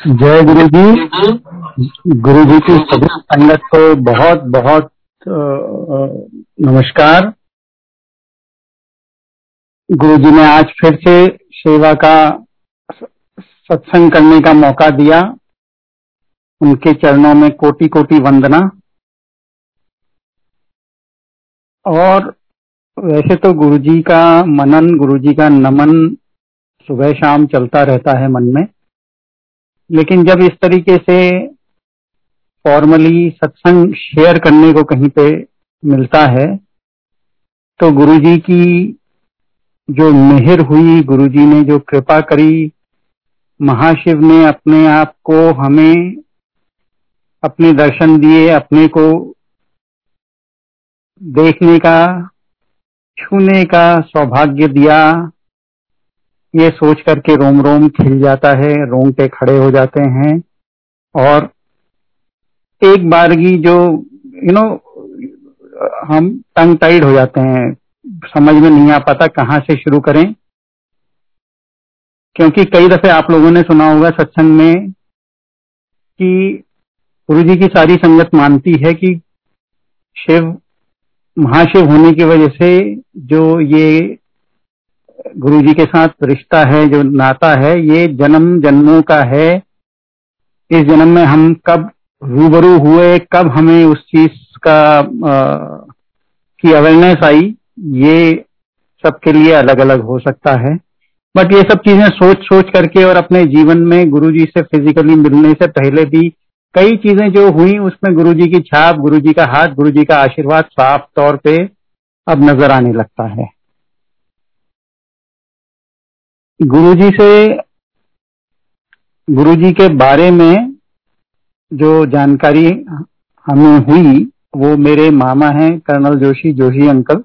जय गुरु जी गुरु जी की सभी संगत को बहुत बहुत नमस्कार। गुरु जी ने आज फिर से सेवा का सत्संग करने का मौका दिया। उनके चरणों में कोटि कोटि वंदना। और वैसे तो गुरु जी का मनन गुरु जी का नमन सुबह शाम चलता रहता है मन में। लेकिन जब इस तरीके से फॉर्मली सत्संग शेयर करने को कहीं पे मिलता है तो गुरु जी की जो मेहर हुई गुरु जी ने जो कृपा करी, महाशिव ने अपने आप को हमें अपने दर्शन दिए, अपने को देखने का, छूने का सौभाग्य दिया ये सोच करके रोम रोम खिल जाता है रोंगटे खड़े हो जाते हैं। और एक बारगी जो यू नो हम टंग टाइड हो जाते हैं। समझ में नहीं आ पाता कहाँ से शुरू करें। क्योंकि कई दफे आप लोगों ने सुना होगा सत्संग में कि गुरु जी की सारी संगत मानती है कि शिव, महाशिव होने की वजह से जो ये गुरु जी के साथ रिश्ता है जो नाता है ये जन्म जन्मों का है। इस जन्म में हम कब रूबरू हुए कब हमें उस चीज़ का आ, की अवेयरनेस आई ये सबके लिए अलग अलग हो सकता है। बट ये सब चीज़ें सोच सोच करके और अपने जीवन में गुरु जी से फिजिकली मिलने से पहले भी कई चीज़ें जो हुई उसमें गुरु जी की छाप गुरु जी का हाथ गुरु जी का आशीर्वाद साफ़ तौर पे अब नज़र आने लगता है। गुरुजी से गुरुजी के बारे में जो जानकारी हमें हुई वो मेरे मामा हैं कर्नल जोशी जोशी अंकल।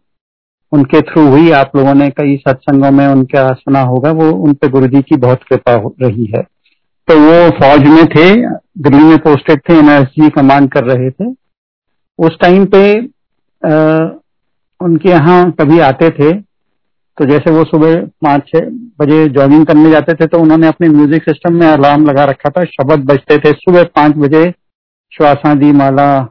उनके थ्रू हुई आप लोगों ने कई सत्संगों में उनका सुना होगा वो उन पे गुरु जी की बहुत कृपा रही है। तो वो फौज में थे दिल्ली में पोस्टेड थे एनएसजी कमांड कर रहे थे। उस टाइम पे आ, उनके यहाँ कभी आते थे तो जैसे वो सुबह पाँच छह बजे जॉगिंग करने जाते थे तो उन्होंने अपने म्यूज़िक सिस्टम में अलार्म लगा रखा था। शब्द बजते थे। सुबह पाँच बजे श्वासा दी माला,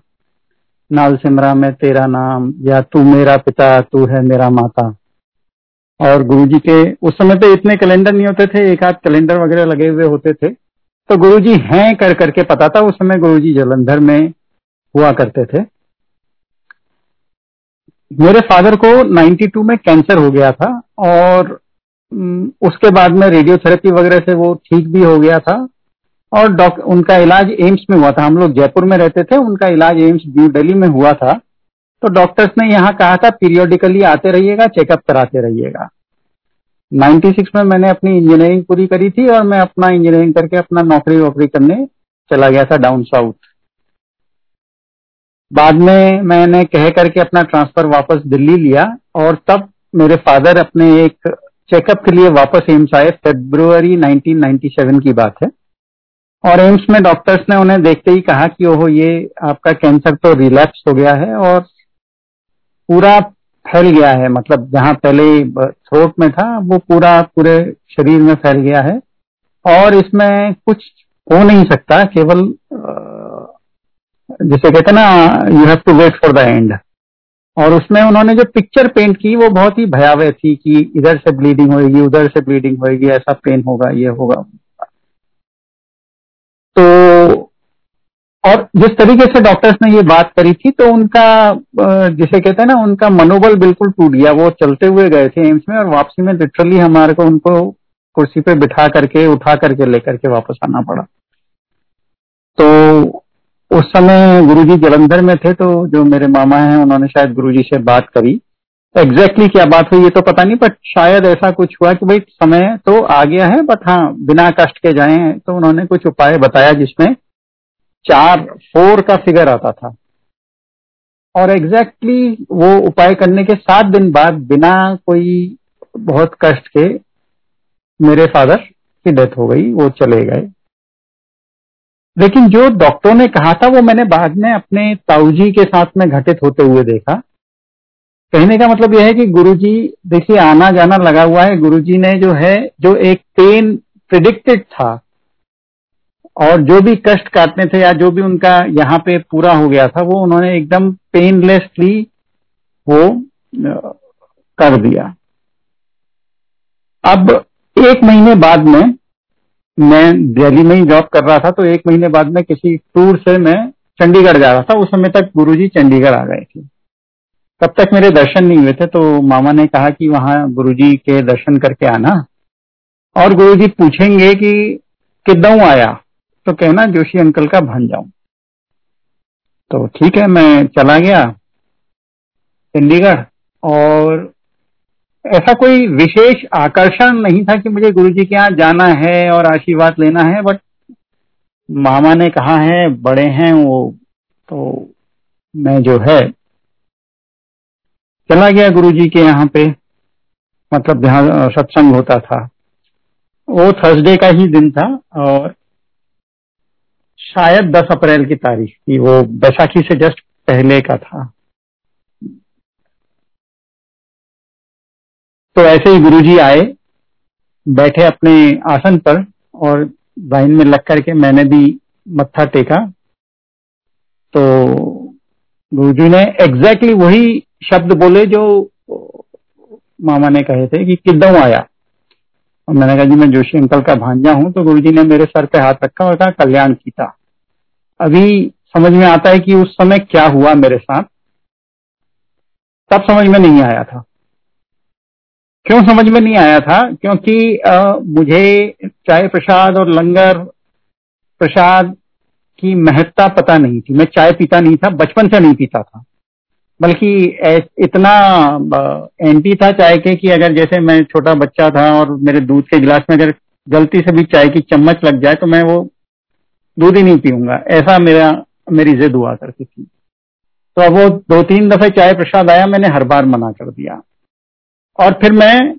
नाल सिमरा में तेरा नाम, या तू मेरा पिता, तू है मेरा माता। और गुरु जी के, उस समय पे इतने कैलेंडर नहीं होते थे, एक आध कैलेंडर वगैरह लगे हुए होते थे। तो गुरु जी हैं कर करके पता था, उस समय गुरु जी जलंधर में हुआ करते थे। मेरे फादर को 92 में कैंसर हो गया था, और उसके बाद में रेडियोथेरेपी वगैरह से वो ठीक भी हो गया था। और डॉक्टर उनका इलाज एम्स में हुआ था। हम लोग जयपुर में रहते थे, उनका इलाज एम्स न्यू दिल्ली में हुआ था। तो डॉक्टर्स ने यहाँ कहा था पीरियोडिकली आते रहिएगा चेकअप कराते रहिएगा। 96 में मैंने अपनी इंजीनियरिंग पूरी करी थी और मैं अपना इंजीनियरिंग करके अपना नौकरी वोकरी करने चला गया था डाउन साउथ बाद में मैंने कह करके अपना ट्रांसफ़र वापस दिल्ली लिया और तब मेरे फादर अपने एक चेकअप के लिए वापस एम्स आए फेब्रुवरी 1997 की बात है। और एम्स में डॉक्टर्स ने उन्हें देखते ही कहा कि ओहो, ये आपका कैंसर तो रिलैप्स हो गया है और पूरा फैल गया है। मतलब जहाँ पहले थ्रोट में था, वो पूरा पूरे शरीर में फैल गया है। और इसमें कुछ हो नहीं सकता, केवल जिसे कहते ना you have to wait for the end और उसमें उन्होंने जो पिक्चर पेंट की, वो बहुत ही भयावह थी कि इधर से ब्लीडिंग होगी उधर से ब्लीडिंग होगी ऐसा पेन होगा, ये होगा। तो और जिस तरीके से डॉक्टर्स ने ये बात करी थी तो उनका जिसे कहते हैं ना, उनका मनोबल बिल्कुल टूट गया। वो चलते हुए गए थे एम्स में और वापसी में लिटरली हमारे को उनको कुर्सी पे बिठा करके, उठा करके लेकर के वापस आना पड़ा। तो उस समय गुरुजी जलंधर में थे तो जो मेरे मामा हैं, उन्होंने शायद गुरुजी से बात करी। एग्जैक्टली exactly क्या बात हुई, ये तो पता नहीं बट शायद ऐसा कुछ हुआ कि भाई समय तो आ गया है बट हाँ बिना कष्ट के जाए तो उन्होंने कुछ उपाय बताया जिसमें चार फोर का फिगर आता था। और एग्जैक्टली exactly वो उपाय करने के सात दिन बाद, बिना कोई बहुत कष्ट के, मेरे फादर की डेथ हो गई, वो चले गए। लेकिन जो डॉक्टरों ने कहा था, वो मैंने बाद में अपने ताऊजी के साथ में घटित होते हुए देखा। कहने का मतलब यह है कि गुरुजी, देखिए आना जाना लगा हुआ है। गुरुजी ने जो है, जो एक पेन प्रिडिक्टेड था, और जो भी कष्ट काटने थे या जो भी उनका यहाँ पे पूरा हो गया था, वो उन्होंने एकदम पेनलेसली वो कर दिया। अब एक महीने बाद में मैं दिल्ली में ही जॉब कर रहा था तो एक महीने बाद में किसी टूर से मैं चंडीगढ़ जा रहा था। उस समय तक गुरुजी चंडीगढ़ आ गए थे। तब तक मेरे दर्शन नहीं हुए थे तो मामा ने कहा कि वहाँ गुरुजी के दर्शन करके आना। और गुरुजी पूछेंगे कि किदऊ आया? तो कहना जोशी अंकल का भन जाऊँ। तो ठीक है, मैं चला गया चंडीगढ़। और ऐसा कोई विशेष आकर्षण नहीं था कि मुझे गुरु जी के यहाँ जाना है और आशीर्वाद लेना है बट मामा ने कहा है, बड़े हैं वो तो मैं जो है, चला गया गुरु जी के यहाँ पे। मतलब जहाँ सत्संग होता था। वो थर्सडे का ही दिन था और शायद 10 अप्रैल की तारीख थी। वो बैसाखी से जस्ट पहले का था। तो ऐसे ही गुरुजी आए, बैठे अपने आसन पर और लाइन में लग करके मैंने भी मत्था टेका। तो गुरुजी ने एग्जैक्टली वही शब्द बोले जो मामा ने कहे थे कि किदों आया? और मैंने कहा, जी, मैं जोशी अंकल का भांजा हूँ। तो गुरुजी ने मेरे सर पे हाथ रखा और कहा, कल्याण था अभी समझ में आता है कि उस समय क्या हुआ मेरे साथ? तब समझ में नहीं आया था। क्यों समझ में नहीं आया था? क्योंकि आ, मुझे चाय प्रसाद और लंगर प्रसाद की महत्ता पता नहीं थी। मैं चाय पीता नहीं था बचपन से नहीं पीता था। बल्कि इतना एंटी था चाय के कि अगर जैसे मैं छोटा बच्चा था और मेरे दूध के गिलास में अगर गलती से भी चाय की चम्मच लग जाए तो मैं वो दूध ही नहीं पीऊँगा। ऐसा मेरा मेरी जिद हुआ करती थी। तो अब वो दो तीन दफे चाय प्रसाद आया मैंने हर बार मना कर दिया। और फिर मैं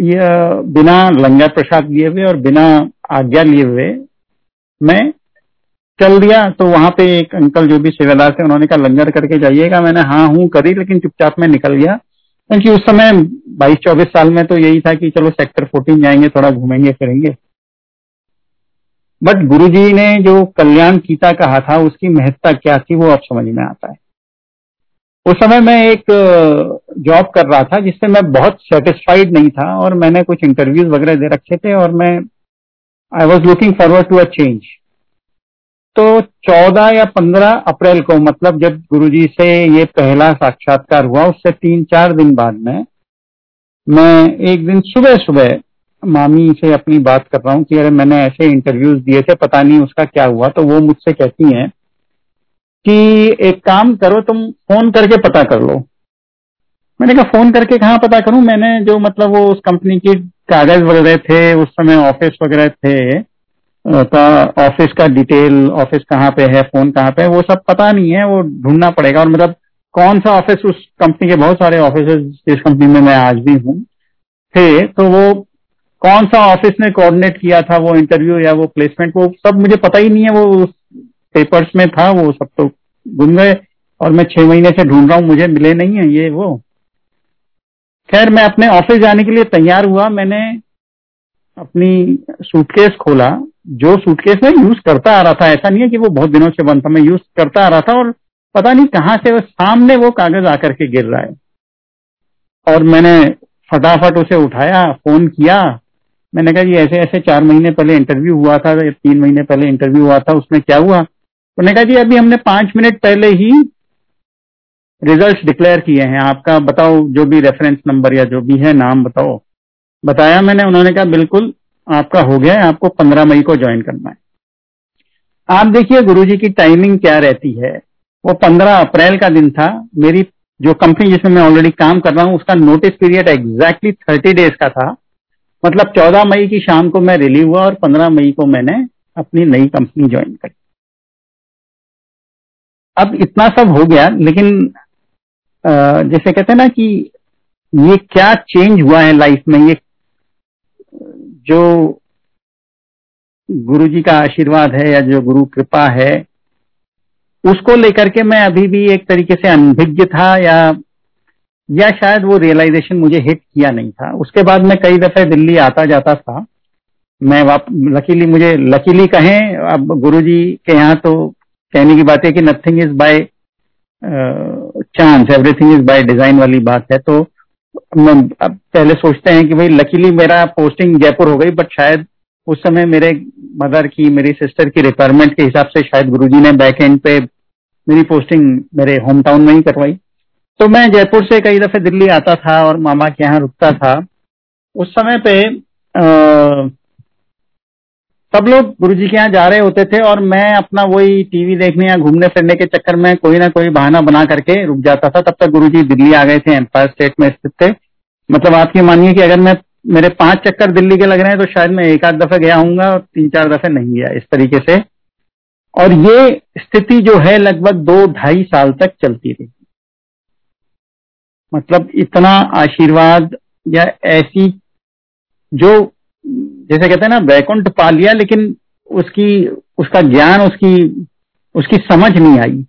ये बिना लंगर प्रसाद लिए हुए और बिना आज्ञा लिए हुए मैं चल दिया। तो वहाँ पे एक अंकल जो भी सेवादार थे, उन्होंने कहा, लंगर करके जाइएगा। मैंने हाँ हूँ, करी लेकिन चुपचाप में निकल गया। क्योंकि उस समय 22-24 साल में तो यही था कि चलो सेक्टर 14 जाएँगे, थोड़ा घूमेंगे, फिरेंगे। बट गुरुजी ने जो कल्याण कीता कहा था, उसकी महत्ता क्या थी, वो अब समझ में आता है। उस समय मैं एक जॉब कर रहा था जिससे मैं बहुत सेटिस्फाइड नहीं था और मैंने कुछ इंटरव्यूज़ वगैरह दे रखे थे और मैं I was looking forward to a change तो 14 या 15 अप्रैल को मतलब जब गुरुजी से ये पहला साक्षात्कार हुआ, उससे तीन चार दिन बाद में, मैं एक दिन सुबह सुबह मामी से अपनी बात कर रहा हूँ कि अरे मैंने ऐसे इंटरव्यूज़ दिए थे, पता नहीं उसका क्या हुआ तो वो मुझसे कहती हैं कि एक काम करो, तुम फ़ोन करके पता कर लो। मैंने कहा, फ़ोन करके कहाँ पता करूँ? मैंने जो मतलब वो उस कंपनी की कागज़ वगैरह थे, उस समय ऑफ़िस वगैरह थे ऑफ़िस का डिटेल ऑफ़िस कहाँ पे है फ़ोन कहाँ पे है, वो सब पता नहीं है, वो ढूंढना पड़ेगा। और मतलब कौन सा ऑफ़िस उस कंपनी के बहुत सारे ऑफ़िस जिस कंपनी में मैं आज भी हूँ, थे तो वो कौन सा ऑफ़िस ने कोऑर्डिनेट किया था वो इंटरव्यू या वो प्लेसमेंट वो सब मुझे पता ही नहीं है, वो पेपर्स में था, वो सब तो गुम गए और मैं छह महीने से ढूंढ रहा हूँ, मुझे मिले नहीं है ये वो। खैर, मैं अपने ऑफ़िस जाने के लिए तैयार हुआ, मैंने अपनी सूटकेस खोला, जो सूटकेस में यूज़ करता आ रहा था, ऐसा नहीं है कि वो बहुत दिनों से बंद था, मैं यूज़ करता आ रहा था और पता नहीं कहाँ से वो सामने वो कागज़ आकर के गिर रहा है। और मैंने फटाफट उसे उठाया, फ़ोन किया। मैंने कहा ऐसे ऐसे चार महीने पहले इंटरव्यू हुआ था तीन महीने पहले इंटरव्यू हुआ था, उसमें क्या हुआ? उन्होंने कहा, जी, अभी हमने पाँच मिनट पहले ही रिज़ल्ट डिक्लेयर किए हैं। आपका बताओ जो भी रेफरेंस नंबर या जो भी है, नाम बताओ। बताया मैंने, उन्होंने कहा, बिल्कुल, आपका हो गया है, आपको पंद्रह मई को ज्वाइन करना है। आप देखिए गुरु जी की टाइमिंग क्या रहती है। वो पंद्रह अप्रैल का दिन था। मेरी जो कंपनी जिसमें मैं ऑलरेडी काम कर रहा हूँ, उसका notice period exactly thirty days का था। मतलब चौदह मई की शाम को मैं रिलीव हुआ और पंद्रह मई को मैंने अपनी नई कंपनी ज्वाइन करी। अब इतना सब हो गया, लेकिन जैसे कहते हैं ना कि ये क्या चेंज हुआ है लाइफ में? ये, जो गुरु जी का आशीर्वाद है या जो गुरु कृपा है, उसको लेकर के मैं अभी भी एक तरीके से अनभिज्ञ था या या शायद वो रियलाइजेशन मुझे हिट किया नहीं था। उसके बाद मैं कई दफे दिल्ली आता जाता था। मैं वाप लकीली मुझे लकीली कहें, अब गुरुजी के यहाँ तो कहने की बात है कि nothing is by chance everything is by design वाली बात है। तो अब पहले सोचते हैं कि भाई लकीली मेरा पोस्टिंग जयपुर हो गई बट शायद उस समय मेरे मदर की मेरी सिस्टर की रिक्वायरमेंट के हिसाब से शायद गुरुजी ने बैक एंड पे मेरी पोस्टिंग मेरे होम टाउन में ही करवाई। तो मैं जयपुर से कई दफे दिल्ली आता था और मामा के यहाँ रुकता था। उस समय पे आ, सब लोग गुरु जी के यहाँ जा रहे होते थे और मैं अपना वही टीवी देखने या घूमने फिरने के चक्कर में कोई ना कोई बहाना बना करके रुक जाता था। तब तक गुरु जी दिल्ली आ गए थे एम्पायर स्टेट में स्थित थे। मतलब आप ये मानिए कि अगर मैं, मेरे पाँच चक्कर दिल्ली के लग रहे हैं तो शायद मैं एक आध दफे गया हूँ और तीन चार दफे नहीं गया इस तरीके से। और ये स्थिति जो है लगभग दो ढाई साल तक चलती रही। मतलब इतना आशीर्वाद या ऐसी जो जैसे कहते हैं ना, वैकुंठ पा लिया, लेकिन उसकी, उसका ज्ञान, उसकी उसकी समझ नहीं आई।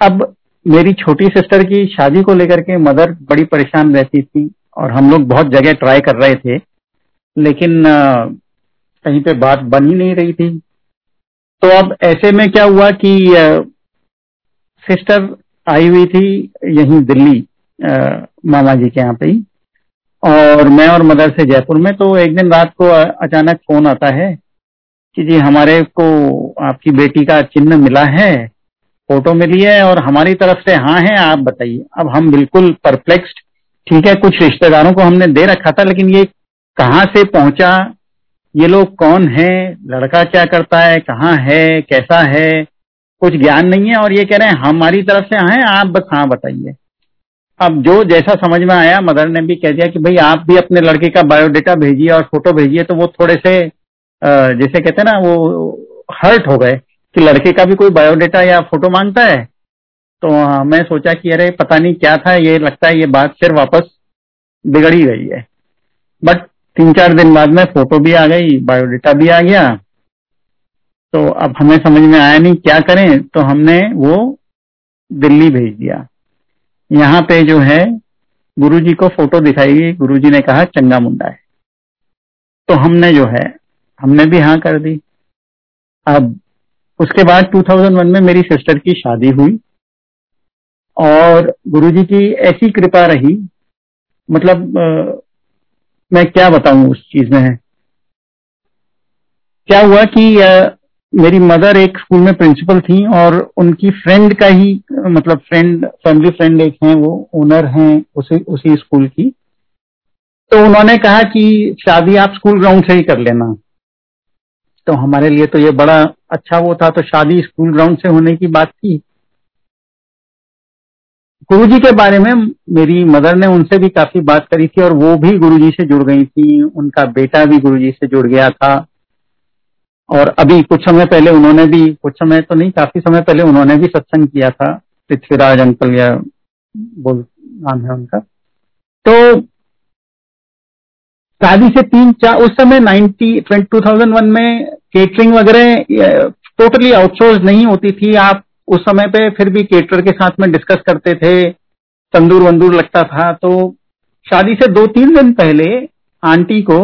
अब मेरी छोटी सिस्टर की शादी को लेकर के मदर बड़ी परेशान रहती थी, और हम लोग बहुत जगह ट्राई कर रहे थे, लेकिन कहीं पे बात बन ही नहीं रही थी। तो अब ऐसे में क्या हुआ कि सिस्टर आई हुई थी यहीं दिल्ली मामा जी के यहाँ पे ही। और मैं और मदर से जयपुर में तो एक दिन रात को अचानक फ़ोन आता है कि जी हमारे को आपकी बेटी का चिन्ह मिला है, फ़ोटो मिली है और हमारी तरफ़ से हाँ है, आप बताइए। अब हम बिल्कुल परप्लेक्स्ड ठीक है, कुछ रिश्तेदारों को हमने दे रखा था, लेकिन ये कहाँ से पहुँचा? ये लोग कौन है? लड़का क्या करता है? कहाँ है? कैसा है? कुछ ज्ञान नहीं है और ये कह रहे हैं, हमारी तरफ़ से हाँ आप बस हाँ बताइए। अब जो जैसा समझ में आया, मदर ने भी कह दिया कि भाई आप भी अपने लड़के का बायोडेटा भेजिए और फ़ोटो भेजिए तो वो थोड़े से जैसे कहते हैं ना, वो हर्ट हो गए कि लड़के का भी कोई बायोडेटा या फ़ोटो माँगता है। तो मैं सोचा कि अरे, पता नहीं क्या था, ये लगता है ये बात फिर वापस बिगड़ गई है। बट तीन चार दिन बाद में फ़ोटो भी आ गई बायोडेटा भी आ गया। तो अब हमें समझ में आया नहीं क्या करें तो हमने वो दिल्ली भेज दिया। यहाँ पे जो है गुरु जी को फ़ोटो दिखाई गई गुरु जी ने कहा चंगा मुंडा है। तो हमने जो है हमने भी हाँ कर दी। अब उसके बाद 2001 में मेरी सिस्टर की शादी हुई और गुरु जी की ऐसी कृपा रही मतलब आ, मैं क्या बताऊँ उस चीज़ में? क्या हुआ कि मेरी मदर एक स्कूल में प्रिंसिपल थी और उनकी फ्रेंड का ही मतलब फ्रेंड, फैमिली फ्रेंड एक हैं, वो ओनर हैं उसी उसी स्कूल की। तो उन्होंने कहा कि शादी आप स्कूल ग्राउंड से ही कर लेना। तो हमारे लिए तो ये बड़ा अच्छा वो था तो शादी स्कूल ग्राउंड से होने की बात थी गुरुजी के बारे में मेरी मदर ने उनसे भी काफ़ी बात करी थी और वो भी गुरुजी से जुड़ गई थी, उनका बेटा भी गुरुजी से जुड़ गया था। और अभी कुछ समय पहले उन्होंने भी, कुछ समय तो नहीं, काफ़ी समय पहले उन्होंने भी सत्संग किया था, पृथ्वीराज अंकल या बोल, नाम है उनका। तो शादी से तीन, चार, उस समय नाइन्टी टू थाउज़ेंड वन में केटरिंग वगैरह टोटली आउटसोर्स नहीं होती थी। आप उस समय पे फिर भी केटर के साथ में डिस्कस करते थे तंदूर वंदूर लगता था। तो शादी से दो, तीन दिन पहले आंटी को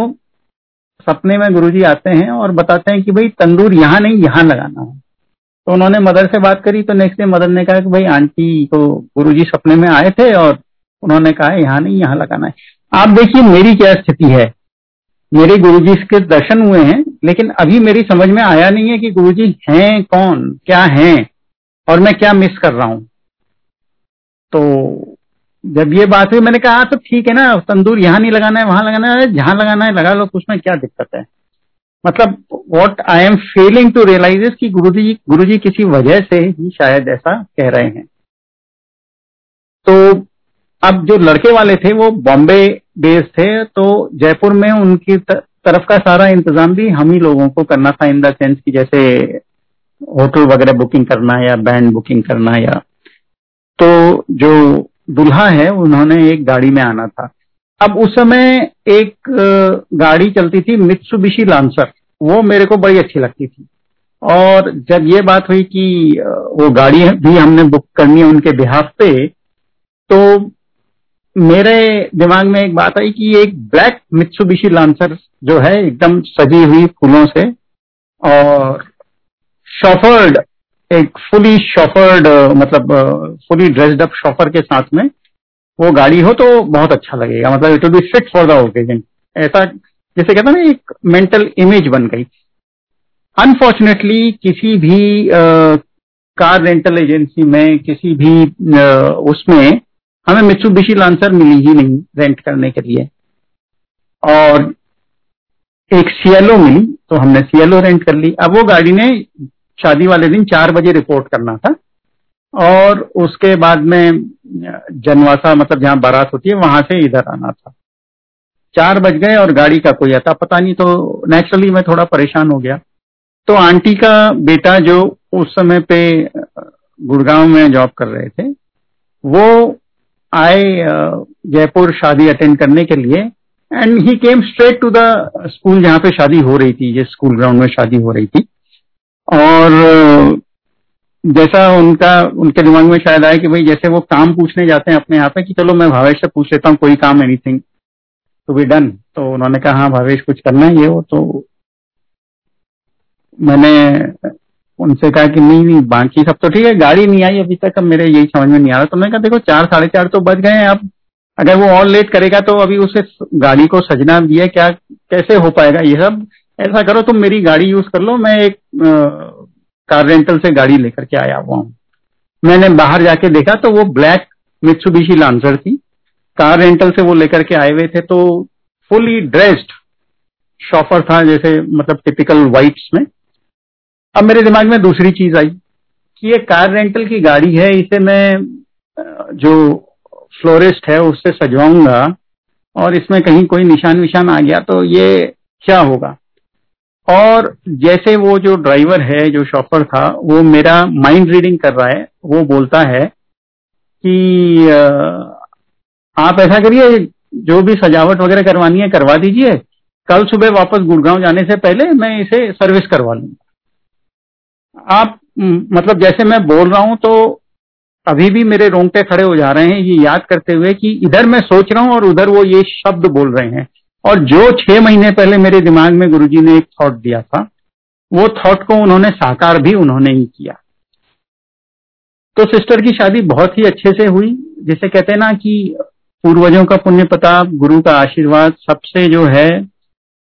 सपने में गुरुजी आते हैं और बताते हैं कि भाई तंदूर यहाँ नहीं, यहाँ लगाना है। तो उन्होंने मदर से बात करी तो नेक्स्ट डे मदर ने कहा कि भाई आंटी को गुरुजी सपने में आए थे और उन्होंने कहा यहाँ नहीं, यहाँ लगाना है। आप देखिए मेरी क्या स्थिति है। मेरे गुरुजी के दर्शन हुए हैं, लेकिन अभी मेरी समझ में आया नहीं है कि गुरुजी हैं कौन, क्या हैं, और मैं क्या मिस कर रहा हूँ। तो जब ये बात हुई मैंने कहा हाँ, तो ठीक है ना तंदूर यहाँ नहीं लगाना है वहाँ लगाना है जहाँ लगाना है लगा लो उसमें क्या दिक्कत है? मतलब what I am failing to realize is कि गुरुजी गुरुजी किसी वजह से ही शायद ऐसा कह रहे हैं। तो अब जो लड़के वाले थे वो बॉम्बे बेस्ड थे तो जयपुर में उनकी तरफ़ का सारा इंतज़ाम भी हम ही लोगों को करना था इन द सेंस की जैसे होटल वगैरह बुकिंग करना या बैंड बुकिंग करना या तो जो दुल्हा है, उन्होंने एक गाड़ी में आना था। अब उस समय एक गाड़ी चलती थी मित्सुबिशी लांसर। वो मेरे को बड़ी अच्छी लगती थी। और जब ये बात हुई कि वो गाड़ी भी हमने बुक करनी है उनके बिहाफ पे तो मेरे दिमाग में एक बात आई कि एक ब्लैक मित्सुबिशी लांसर जो है, एकदम सजी हुई फूलों से और शॉफर्ड एक फुली शॉफर्ड मतलब फुली ड्रेस्ड अप शॉफर के साथ में वो गाड़ी हो तो बहुत अच्छा लगेगा। मतलब it will be fit for the occasion ऐसा जैसे कहते ना एक मेंटल इमेज बन गई। अनफॉर्चुनेटली किसी भी कार रेंटल एजेंसी में किसी भी आ, उसमें हमें मित्सुबिशी लांसर मिली ही नहीं रेंट करने के लिए। और एक सीएलओ मिली तो हमने सीएलओ रेंट कर ली। अब वो गाड़ी ने शादी वाले दिन चार बजे रिपोर्ट करना था और उसके बाद में, जनवासा मतलब जहाँ बारात होती है, वहाँ से इधर आना था। चार बज गए और गाड़ी का कोई आता, पता नहीं तो नेचुरली मैं थोड़ा परेशान हो गया। तो आंटी का बेटा जो उस समय पे, गुड़गांव में जॉब कर रहे थे, वो आए जयपुर शादी अटेंड करने के लिए and he came straight to the school जहाँ पे शादी हो रही थी, जिस स्कूल ग्राउंड में शादी हो रही थी। और जैसा उनका, उनके दिमाग में शायद आया कि भाई जैसे वो काम पूछने जाते हैं अपने यहाँ पे कि चलो मैं भावेश से पूछ लेता हूँ, कोई काम एनीथिंग टू बी डन तो उन्होंने कहा हाँ भावेश, कुछ करना है ये वो। तो मैंने उनसे कहा कि नहीं नहीं, बाकी सब तो ठीक है, गाड़ी नहीं आई अभी तक मेरे यही समझ में नहीं आ रहा। तो मैंने कहा, देखो, चार, साढ़े चार तो बज गए हैं, अब अगर वो और लेट करेगा तो अभी उसे गाड़ी को सजना दिया, क्या, कैसे हो पाएगा? ये सब ऐसा करो, तुम मेरी गाड़ी यूज़ कर लो, मैं एक कार रेंटल से गाड़ी लेकर के आया हुआ हूँ। मैंने बाहर जाके देखा तो वो ब्लैक मित्सुबिशी लांसर थी। कार रेंटल से वो लेकर के आए हुए थे तो फुली ड्रेस्ड शॉफर था, जैसे मतलब टिपिकल व्हाइट्स में। अब मेरे दिमाग में दूसरी चीज़ आई कि ये कार रेंटल की गाड़ी है, इसे मैं जो फ्लोरिस्ट है, उससे सजवाऊँगा और इसमें कहीं कोई निशान विशान आ गया तो ये क्या होगा? और जैसे वो जो ड्राइवर है, जो शॉपर था, वो मेरा माइंड रीडिंग कर रहा है। वो बोलता है कि आप ऐसा करिए, जो भी सजावट वगैरह करवानी है, करवा दीजिए। कल सुबह वापस गुड़गांव जाने से पहले मैं इसे सर्विस करवा लूँगा। आप मतलब जैसे मैं बोल रहा हूँ तो अभी भी मेरे रोंगटे खड़े हो जा रहे हैं। ये याद करते हुए कि इधर मैं सोच रहा हूँ और उधर वो ये शब्द बोल रहे हैं। और जो छह महीने पहले मेरे दिमाग में गुरुजी ने एक थॉट दिया था, वो थॉट को उन्होंने साकार भी उन्होंने ही किया। तो सिस्टर की शादी बहुत ही अच्छे से हुई, जिसे कहते हैं ना कि पूर्वजों का पुण्य प्रताप गुरु का आशीर्वाद सबसे जो है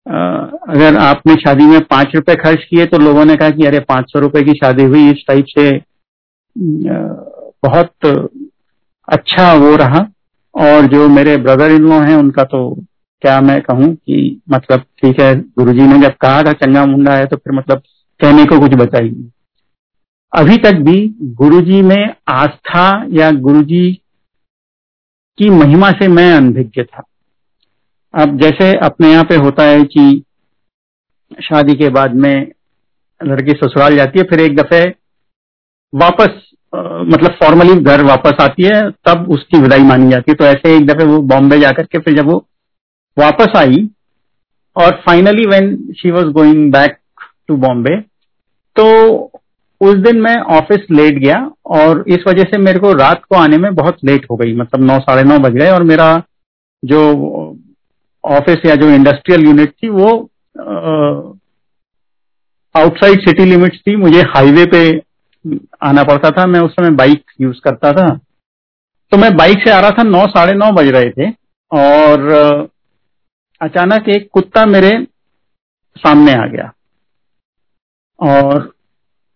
अगर आपने शादी में पाँच रुपए खर्च किए तो लोगों ने कहा कि अरे पाँच सौ रुपए की शादी हुई, इस टाइप से बहुत अच्छा वो रहा। और जो मेरे ब्रदर इन लॉ हैं, उनका तो क्या मैं कहूँ कि मतलब ठीक है गुरुजी ने जब कहा था चंगा मुंडा है तो फिर मतलब कहने को कुछ बताइए अभी तक भी गुरुजी में आस्था या गुरुजी की महिमा से मैं अनभिज्ञ था। अब जैसे अपने यहाँ पे होता है कि शादी के बाद में लड़की ससुराल जाती है फिर एक दफे वापस आ, मतलब फॉर्मली घर वापस आती है तब उसकी विदाई मानी जाती है। तो ऐसे एक दफे वो बॉम्बे जाकर के फिर जब वो वापस आई और finally when she was going back to Bombay तो उस दिन मैं ऑफ़िस लेट गया और इस वजह से मेरे को रात को आने में बहुत लेट हो गई। मतलब नौ, साढ़े नौ बज गए और मेरा जो ऑफ़िस या जो इंडस्ट्रियल यूनिट थी वो आउटसाइड सिटी लिमिट्स थी। मुझे हाईवे पे आना पड़ता था। मैं उस समय बाइक यूज़ करता था। तो मैं बाइक से आ रहा था। नौ, साढ़े नौ बज रहे थे और अचानक एक कुत्ता मेरे सामने आ गया और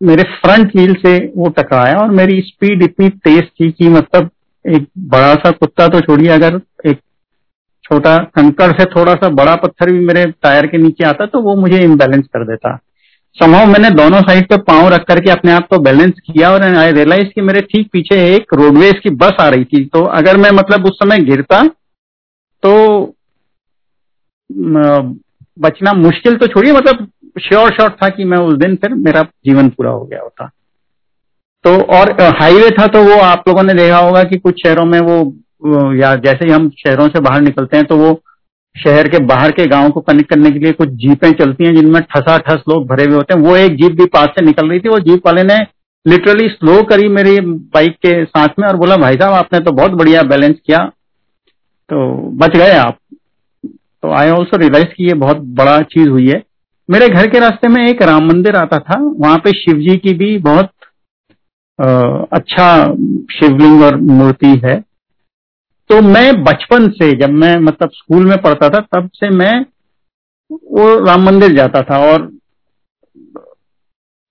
मेरे फ्रंट व्हील से वो टकराया और मेरी स्पीड इतनी तेज थी कि मतलब एक बड़ा सा कुत्ता तो छोड़िए, अगर एक छोटा कंकड़ से थोड़ा सा बड़ा पत्थर भी मेरे टायर के नीचे आता तो वो मुझे इम्बेलेंस कर देता। संभव मैंने दोनों साइड पे पाँव रख करके अपने आप को बैलेंस किया और आई रियलाइज़ कि मेरे ठीक पीछे एक रोडवेज़ की बस आ रही थी। तो अगर मैं मतलब उस समय गिरता तो बचना मुश्किल तो छोड़िए मतलब श्योर शॉट था कि मैं उस दिन फिर मेरा जीवन पूरा हो गया होता। तो और हाईवे था तो वो आप लोगों ने देखा होगा कि कुछ शहरों में वो या जैसे ही हम शहरों से बाहर निकलते हैं तो वो शहर के बाहर के गाँव को कनेक्ट करने के लिए कुछ जीपें चलती हैं जिनमें ठसा ठस लोग भरे हुए होते हैं। वो एक जीप भी पास से निकल रही थी। वो जीप वाले ने लिटरली स्लो करी मेरी बाइक के साथ में और बोला, भाई साहब, आपने तो बहुत बढ़िया बैलेंस किया। तो बच गए आप। तो आई ऑल्सो रियलाइज़ की ये बहुत बड़ा चीज़ हुई है। मेरे घर के रास्ते में एक राम मंदिर आता था। वहाँ पे शिव जी की भी बहुत आ, अच्छा शिवलिंग और मूर्ति है। तो मैं बचपन से जब मैं मतलब स्कूल में पढ़ता था तब से मैं वो राम मंदिर जाता था और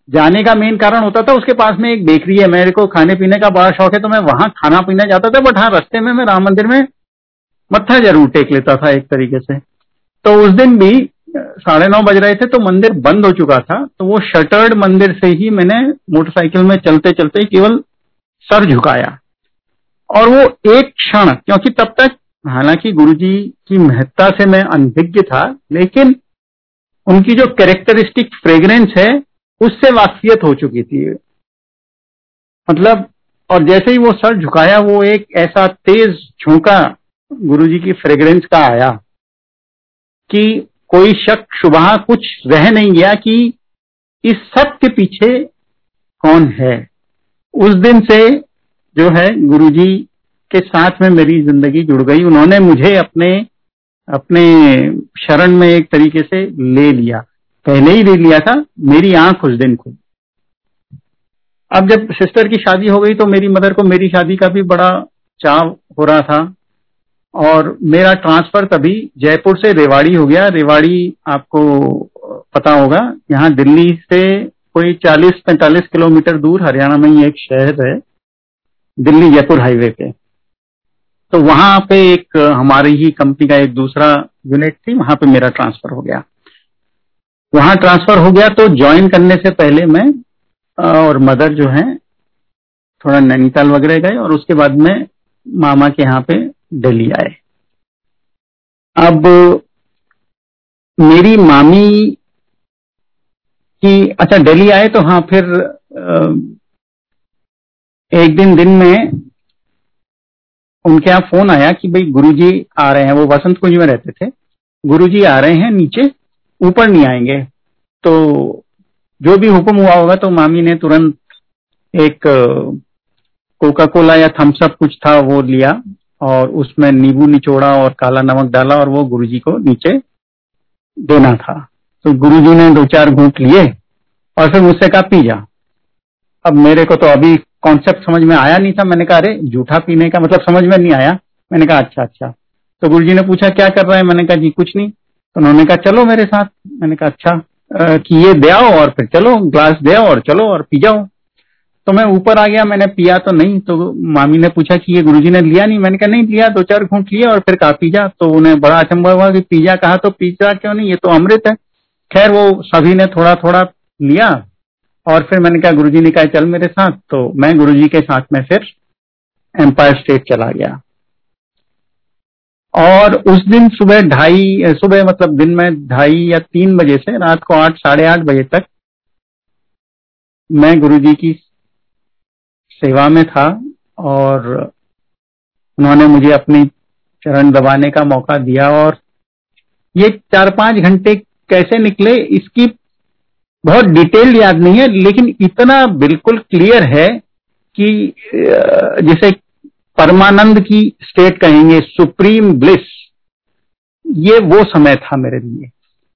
जाने का मेन कारण होता था उसके पास में एक बेकरी है। मेरे को खाने पीने का बड़ा शौक है तो मैं वहाँ खाना पीना जाता था बट हाँ रस्ते में मैं राम मंदिर में मत्था ज़रूर टेक लेता था एक तरीके से। तो उस दिन भी, साढ़े नौ बज रहे थे तो मंदिर बंद हो चुका था तो वो शटर्ड मंदिर से ही मैंने मोटरसाइकिल में चलते चलते केवल सर झुकाया। और वो एक क्षण, क्योंकि तब तक हालाँकि गुरुजी की महत्ता से मैं अनभिज्ञ था, लेकिन उनकी जो कैरेक्टरिस्टिक फ्रेग्रेंस है, उससे वाकफियत हो चुकी थी। मतलब और जैसे ही वो सर झुकाया, वो एक ऐसा तेज झोंका गुरुजी की फ्रेग्रेंस का आया कि कोई शक शुभा कुछ रह नहीं गया कि इस सब के पीछे कौन है। उस दिन से जो है गुरुजी के साथ में मेरी ज़िंदगी जुड़ गई। उन्होंने मुझे अपने अपने शरण में एक तरीके से ले लिया। पहले ही ले लिया था, मेरी आँख उस दिन खुद अब जब सिस्टर की शादी हो गई तो मेरी मदर को मेरी शादी का भी बड़ा चाव हो रहा था। और मेरा ट्रांसफ़र तभी जयपुर से रेवाड़ी हो गया। रेवाड़ी आपको पता होगा। यहाँ दिल्ली से कोई 40-45 किलोमीटर दूर हरियाणा में ही एक शहर है, दिल्ली जयपुर हाईवे पे। तो वहाँ पे एक, हमारी ही कंपनी का एक दूसरा यूनिट थी, वहाँ पे मेरा ट्रांसफ़र हो गया। वहाँ ट्रांसफ़र हो गया तो ज्वाइन करने से पहले मैं और मदर जो है, थोड़ा नैनीताल वगैरह गए और उसके बाद में मामा के यहाँ पे आए। अब मेरी मामी की अच्छा दिल्ली आए तो हाँ फिर एक दिन दिन में उनके यहाँ फ़ोन आया कि भाई, गुरुजी आ रहे हैं। वो वसंत कुंज में रहते थे। गुरुजी आ रहे हैं नीचे, ऊपर नहीं आएँगे। तो जो भी हुक्म हुआ होगा तो मामी ने तुरंत एक कोका कोला या थम्सअप कुछ था वो लिया। और उसमें नींबू निचोड़ा और काला नमक डाला और वो गुरुजी को नीचे देना था। तो गुरुजी ने दो चार घूट लिए और फिर मुझसे कहा, पी जा। अब मेरे को तो अभी कॉन्सेप्ट समझ में आया नहीं था। मैंने कहा, अरे, जूठा पीने का मतलब समझ में नहीं आया। मैंने कहा अच्छा अच्छा। तो गुरु जी ने पूछा, क्या कर रहा है? मैंने कहा, जी, कुछ नहीं। तो उन्होंने कहा, चलो मेरे साथ। मैंने कहा अच्छा कि ये दे आओ और फिर चलो, ग्लास दे आओ और चलो और पी जाओ। तो मैं ऊपर आ गया, मैंने पिया तो नहीं तो मामी ने पूछा कि ये गुरुजी ने लिया नहीं? मैंने कहा, नहीं, लिया, दो चार घूट लिया और फिर कहा पीजा तो उन्हें बड़ा अचंबा हुआ कि पिज्जा कहा? तो पिज्जा क्यों नहीं? ये तो अमृत है। खैर, वो सभी ने थोड़ा थोड़ा लिया और फिर मैंने कहा, गुरुजी ने कहा, चल मेरे साथ। तो मैं गुरुजी के साथ में फिर एम्पायर स्टेट चला गया। और उस दिन सुबह ढाई, सुबह मतलब दिन में ढाई या तीन बजे से रात को आठ, साढ़े आठ बजे तक मैं गुरुजी की सेवा में था और उन्होंने मुझे अपनी चरण दबाने का मौका दिया और ये चार पाँच घंटे कैसे निकले, इसकी बहुत डिटेल याद नहीं है, लेकिन इतना बिल्कुल क्लियर है कि जैसे परमानंद की स्टेट कहेंगे, सुप्रीम ब्लिस, ये वो समय था मेरे लिए।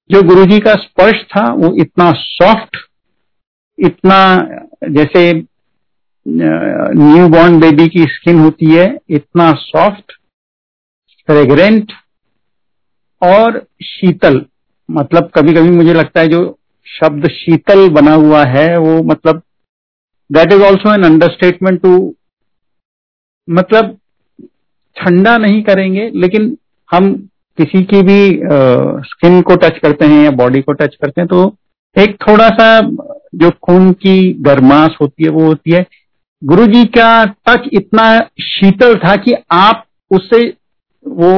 जो गुरुजी का स्पर्श था, वो इतना सॉफ्ट, इतना जैसे न्यू बॉर्न बेबी की स्किन होती है, इतना सॉफ्ट फ्रेग्रेंट और शीतल। मतलब कभी कभी मुझे लगता है जो शब्द शीतल बना हुआ है, वो मतलब that is also an understatement too मतलब ठंडा नहीं करेंगे, लेकिन हम किसी की भी स्किन को टच करते हैं या बॉडी को टच करते हैं तो एक थोड़ा सा जो खून की गर्माश होती है, वो होती है। गुरु जी का टच इतना शीतल था कि आप उससे वो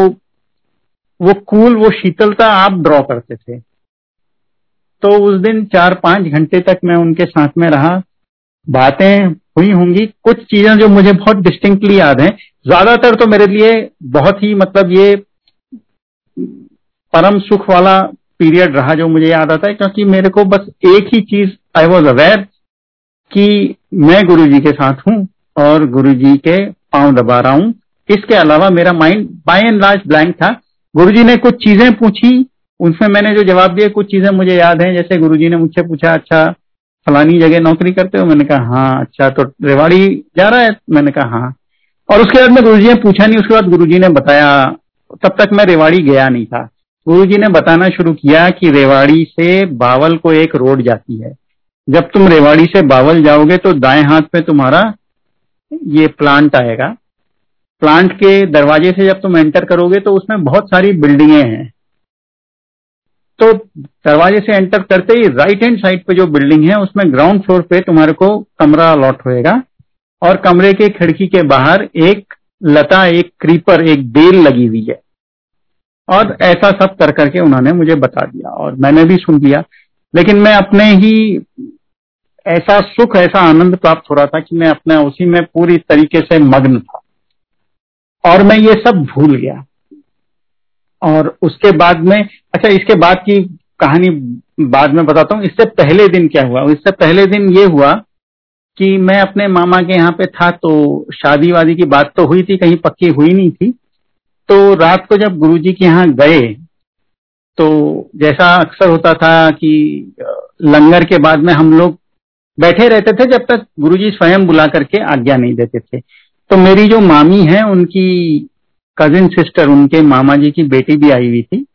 वो कूल, वो शीतलता आप ड्रॉ करते थे। तो उस दिन चार पाँच घंटे तक मैं उनके साथ में रहा। बातें हुई होंगी। कुछ चीज़ें जो मुझे बहुत डिस्टिंक्टली याद हैं। ज़्यादातर तो मेरे लिए बहुत ही मतलब ये परम सुख वाला पीरियड रहा जो मुझे याद आता है, क्योंकि मेरे को बस एक ही चीज़ आई वॉज़ अवेयर कि मैं गुरु जी के साथ हूँ और गुरु जी के पाँव दबा रहा हूँ। इसके अलावा मेरा mind by and large blank था। गुरुजी ने कुछ चीज़ें पूछी। उनमें मैंने जो जवाब दिए कुछ चीज़ें मुझे याद हैं। जैसे गुरुजी ने मुझसे पूछा अच्छा फलानी जगह नौकरी करते हो? मैंने कहा हाँ अच्छा तो रेवाड़ी जा रहा है? मैंने कहा हाँ। और उसके बाद में गुरुजी ने पूछा नहीं, उसके बाद गुरुजी ने बताया। तब तक मैं रेवाड़ी गया नहीं था। गुरुजी ने बताना शुरू किया कि रेवाड़ी से बावल को एक रोड जाती है। जब तुम रेवाड़ी से बावल जाओगे तो दाएँ हाथ पे तुम्हारा ये प्लांट आएगा। प्लांट के दरवाजे से जब तुम एंटर करोगे तो उसमें बहुत सारी बिल्डिंगे हैं। तो दरवाजे से एंटर करते ही राइट हैंड साइड पे जो बिल्डिंग है, उसमें ग्राउंड फ्लोर पे तुम्हारे को कमरा अलॉट होएगा। और कमरे के खिड़की के बाहर एक लता, एक क्रीपर एक बेल लगी हुई है। और ऐसा सब कर करके उन्होंने मुझे बता दिया और मैंने भी सुन लिया। लेकिन मैं अपने ही ऐसा सुख, ऐसा आनंद प्राप्त हो रहा था कि मैं अपने, उसी में पूरी तरीके से मग्न था। और मैं ये सब भूल गया। और उसके बाद में अच्छा इसके बाद की कहानी बाद में बताता हूँ। इससे पहले दिन क्या हुआ? इससे पहले दिन ये हुआ कि मैं अपने मामा के यहाँ पे था तो शादी वादी की बात तो हुई थी, कहीं पक्की हुई नहीं थी। तो रात को जब गुरुजी के यहाँ गए तो जैसा अक्सर होता था कि लंगर के बाद में हम लोग बैठे रहते थे जब तक गुरुजी स्वयं बुला करके आज्ञा नहीं देते थे। तो मेरी जो मामी है, उनकी कजिन सिस्टर उनके मामा जी की बेटी भी आई हुई थी।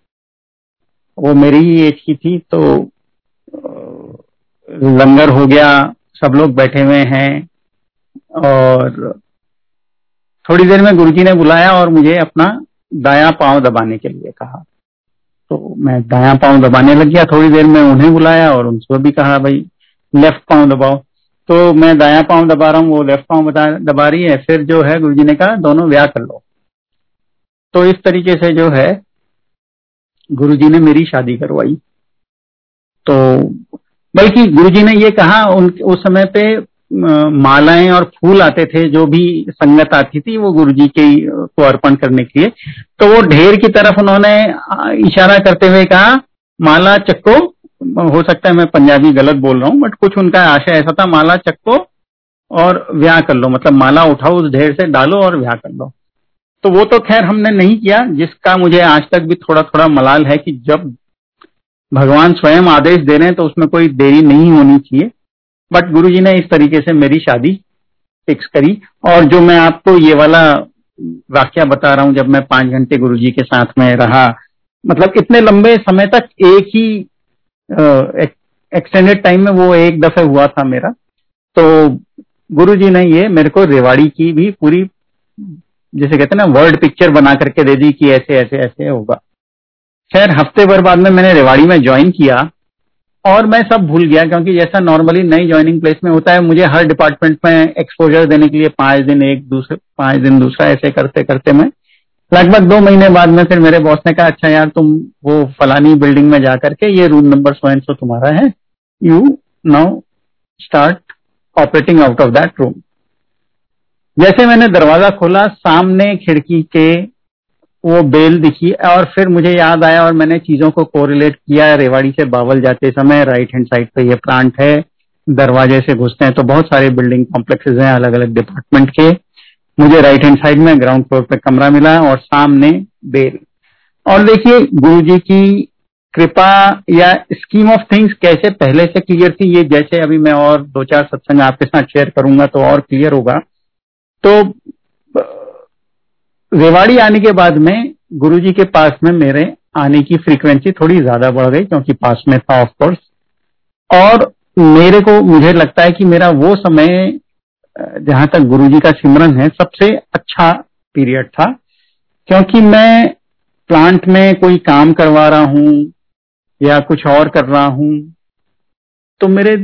वो मेरी ही एज की थी तो लंगर हो गया, सब लोग बैठे हुए हैं और थोड़ी देर में गुरुजी ने बुलाया और मुझे अपना दाया पाँव दबाने के लिए कहा। तो मैं दाया पाँव दबाने लग गया, थोड़ी देर में उन्हें बुलाया और उनको भी कहा, भाई लेफ़्ट पाँव दबाओ। तो मैं दाया पाँव दबा रहा हूँ, वो लेफ़्ट पाँव दबा रही है। फिर जो है गुरुजी ने कहा, दोनों व्याह कर लो। तो इस तरीके से जो है, गुरुजी ने मेरी शादी करवाई। तो बल्कि गुरुजी ने ये कहा, उन, उस समय पे मालाएँ और फूल आते थे, जो भी संगत आती थी, वो गुरुजी के, को अर्पण करने के लिए। तो वो ढेर की तरफ़ उन्होंने इशारा करते हुए कहा, माला चक्को हो सकता है मैं पंजाबी गलत बोल रहा हूँ बट कुछ उनका आशय ऐसा था, माला चक्को और व्याह कर लो मतलब माला उठाओ उस ढेर से, डालो और व्याह कर लो। तो वो तो खैर हमने नहीं किया, जिसका मुझे आज तक भी थोड़ा थोड़ा मलाल है कि जब भगवान स्वयं आदेश दे रहे हैं तो उसमें कोई देरी नहीं होनी चाहिए। बट गुरु जी ने इस तरीके से मेरी शादी फिक्स करी, और जो मैं आपको ये वाला वाक्य बता रहा हूँ, जब मैं पाँच घंटे गुरु जी के साथ में रहा मतलब इतने लंबे समय तक एक ही एक्सटेंडेड टाइम में वो एक दफे हुआ था मेरा। तो गुरु जी ने ये मेरे को रेवाड़ी की भी पूरी, जैसे कहते हैं ना वर्ल्ड पिक्चर बना करके दे दी कि ऐसे ऐसे ऐसे होगा। खैर, हफ़्ते भर बाद में मैंने रेवाड़ी में ज्वाइन किया और मैं सब भूल गया क्योंकि जैसा नॉर्मली नई ज्वाइनिंग प्लेस में होता है, मुझे हर डिपार्टमेंट में एक्सपोजर देने के लिए पाँच दिन एक, दूसरे, पाँच दिन दूसरा ऐसे करते करते मैं लगभग दो महीने बाद में फिर मेरे बॉस ने कहा अच्छा यार, तुम वो फलानी बिल्डिंग में जा करके ये room number so and so तुम्हारा है you now start operating out of that room जैसे मैंने दरवाज़ा खोला, सामने खिड़की के वो बेल दिखी और फिर मुझे याद आया और मैंने चीज़ों को कोरिलेट किया, रेवाड़ी से बावल जाते समय राइट हैंड साइड पे ये प्लांट है, दरवाजे से घुसते हैं तो बहुत सारे बिल्डिंग कॉम्प्लेक्सेस हैं अलग अलग डिपार्टमेंट के। मुझे राइट हैंड साइड में ग्राउंड फ्लोर पे कमरा मिला और सामने बेल। और देखिए गुरु जी की कृपा या स्कीम ऑफ़ थिंग्स कैसे पहले से क्लियर थी, ये जैसे अभी मैं और दो चार सत्संग आपके साथ शेयर करूँगा तो और क्लियर होगा। तो रेवाड़ी आने के बाद में गुरु जी के पास में मेरे आने की फ्रीक्वेंसी थोड़ी ज़्यादा बढ़ गई क्योंकि पास में था ऑफ़ कोर्स और मेरे को, मुझे लगता है कि मेरा वो समय जहाँ तक गुरु जी का सिमरन है, सबसे अच्छा पीरियड था, क्योंकि मैं प्लांट में कोई काम करवा रहा हूँ या कुछ और कर रहा हूँ तो मेरे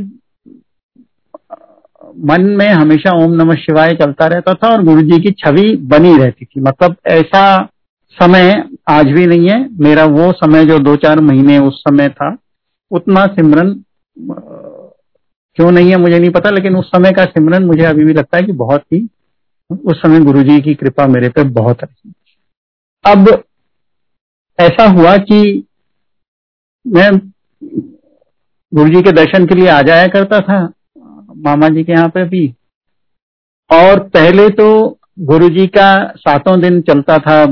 मन में हमेशा ओम नमः शिवाय चलता रहता था और गुरु जी की छवि बनी रहती थी। मतलब ऐसा समय आज भी नहीं है, मेरा वो समय जो दो चार महीने उस समय था, उतना सिमरन क्यों नहीं है, मुझे नहीं पता, लेकिन उस समय का सिमरन मुझे अभी भी लगता है कि बहुत ही, उस समय गुरु जी की कृपा मेरे पे बहुत रही। अब ऐसा हुआ कि मैं गुरु जी के दर्शन के लिए आ जाया करता था, मामा जी के यहाँ पे भी। और पहले तो गुरु जी का सातों दिन चलता था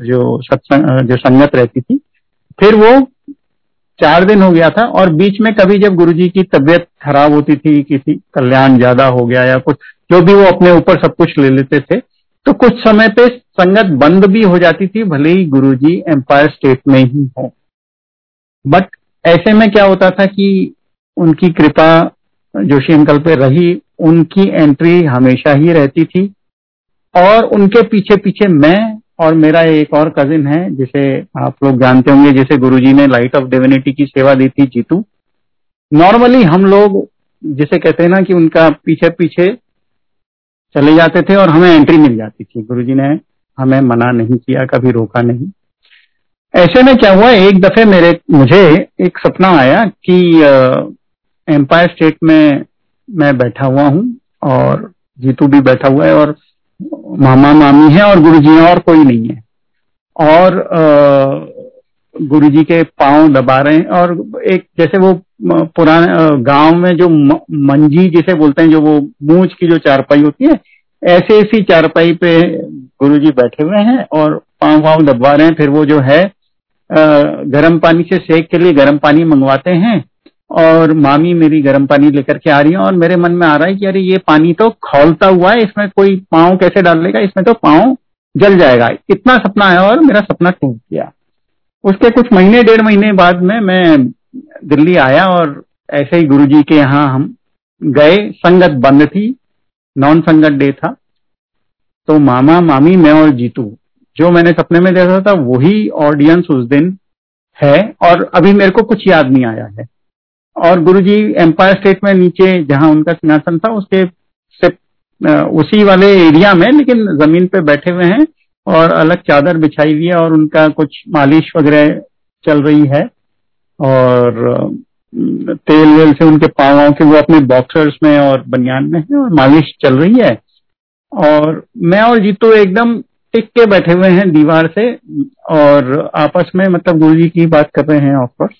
जो सत्संग, जो संगत रहती थी। फिर वो चार दिन हो गया था और बीच में कभी जब गुरुजी की तबीयत खराब होती थी, किसी कल्याण ज़्यादा हो गया या कुछ, जो भी वो अपने ऊपर सब कुछ ले लेते थे तो कुछ समय पे संगत बंद भी हो जाती थी, भले ही गुरुजी एम्पायर स्टेट में ही हो। बट ऐसे में क्या होता था कि उनकी कृपा जोशी अंकल पे रही, उनकी एंट्री हमेशा ही रहती थी और उनके पीछे पीछे मैं और मेरा एक और कजिन है, जिसे आप लोग जानते होंगे, जिसे गुरुजी ने लाइट ऑफ़ डिविनिटी की सेवा दी थी, जीतू। नॉर्मली हम लोग जिसे कहते हैं ना कि उनका पीछे पीछे चले जाते थे और हमें एंट्री मिल जाती थी। गुरुजी ने हमें मना नहीं किया, कभी रोका नहीं। ऐसे में क्या हुआ, एक दफे मेरे, मुझे एक सपना आया कि एम्पायर स्टेट में मैं बैठा हुआ हूँ और जीतू भी बैठा हुआ है और मामा मामी है और गुरु जी और कोई नहीं है। और गुरु जी के पाँव दबा रहे हैं और एक जैसे वो पुराने गाँव में जो मंजी जिसे बोलते हैं, जो वो मूछ की जो चारपाई होती है, ऐसे ऐसी चारपाई पे गुरु जी बैठे हुए हैं और पाँव पाँव दबा रहे हैं। फिर वो जो है गर्म पानी से सेक के लिए गर्म पानी मंगवाते हैं। और मामी मेरी गर्म पानी लेकर के आ रही है और मेरे मन में आ रहा है कि अरे ये पानी तो खोलता हुआ है, इसमें कोई पाँव कैसे डाल लेगा? इसमें तो पाँव जल जाएगा। इतना सपना आया और मेरा सपना टूट गया। उसके कुछ महीने, डेढ़ महीने बाद में मैं दिल्ली आया और ऐसे ही गुरुजी के यहाँ हम गए। संगत बंद थी नॉन संगत डे था। तो मामा, मामी, मैं और जीतू, जो मैंने सपने में देखा था, वही ऑडियंस उस दिन है और अभी मेरे को कुछ याद नहीं आया है। और गुरुजी एम्पायर स्टेट में नीचे जहाँ उनका सिंहासन था, उसके से उसी वाले एरिया में, लेकिन ज़मीन पे बैठे हुए हैं और अलग चादर बिछाई हुई है और उनका कुछ मालिश वगैरह चल रही है। और तेल वेल से उनके पाँव के, वो अपने बॉक्सर्स में और बनियान में है और मालिश चल रही है। और मैं और जीतू एकदम टिक के बैठे हुए हैं दीवार से और आपस में मतलब गुरु जी की बात कर रहे हैं ऑफकोर्स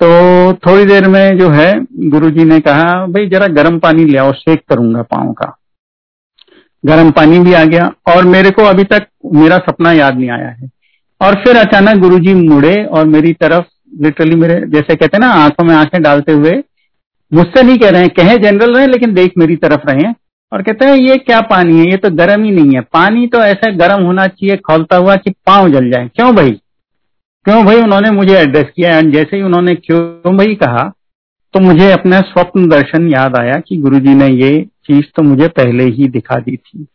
तो थोड़ी देर में जो है, गुरुजी ने कहा, भाई, जरा गर्म पानी ले आओ शेक करूँगा पाँव का। गर्म पानी भी आ गया, और मेरे को अभी तक मेरा सपना याद नहीं आया है। और फिर अचानक गुरुजी मुड़े, और मेरी तरफ़ लिटरली मेरे, जैसे कहते हैं ना, आँखों में आँखें डालते हुए, मुझसे नहीं कह रहे हैं, कहे जनरल रहे, लेकिन देख मेरी तरफ़ रहे हैं, और कहते हैं, ये क्या पानी है? ये तो गर्म ही नहीं है। पानी तो ऐसा गर्म होना चाहिए, खोलता हुआ कि पाँव जल जाए। क्यों भाई? क्यों भाई उन्होंने मुझे एड्रेस किया? एंड जैसे ही उन्होंने क्यों भाई कहा तो मुझे अपना स्वप्न दर्शन याद आया कि गुरुजी ने ये चीज़ तो मुझे पहले ही दिखा दी थी।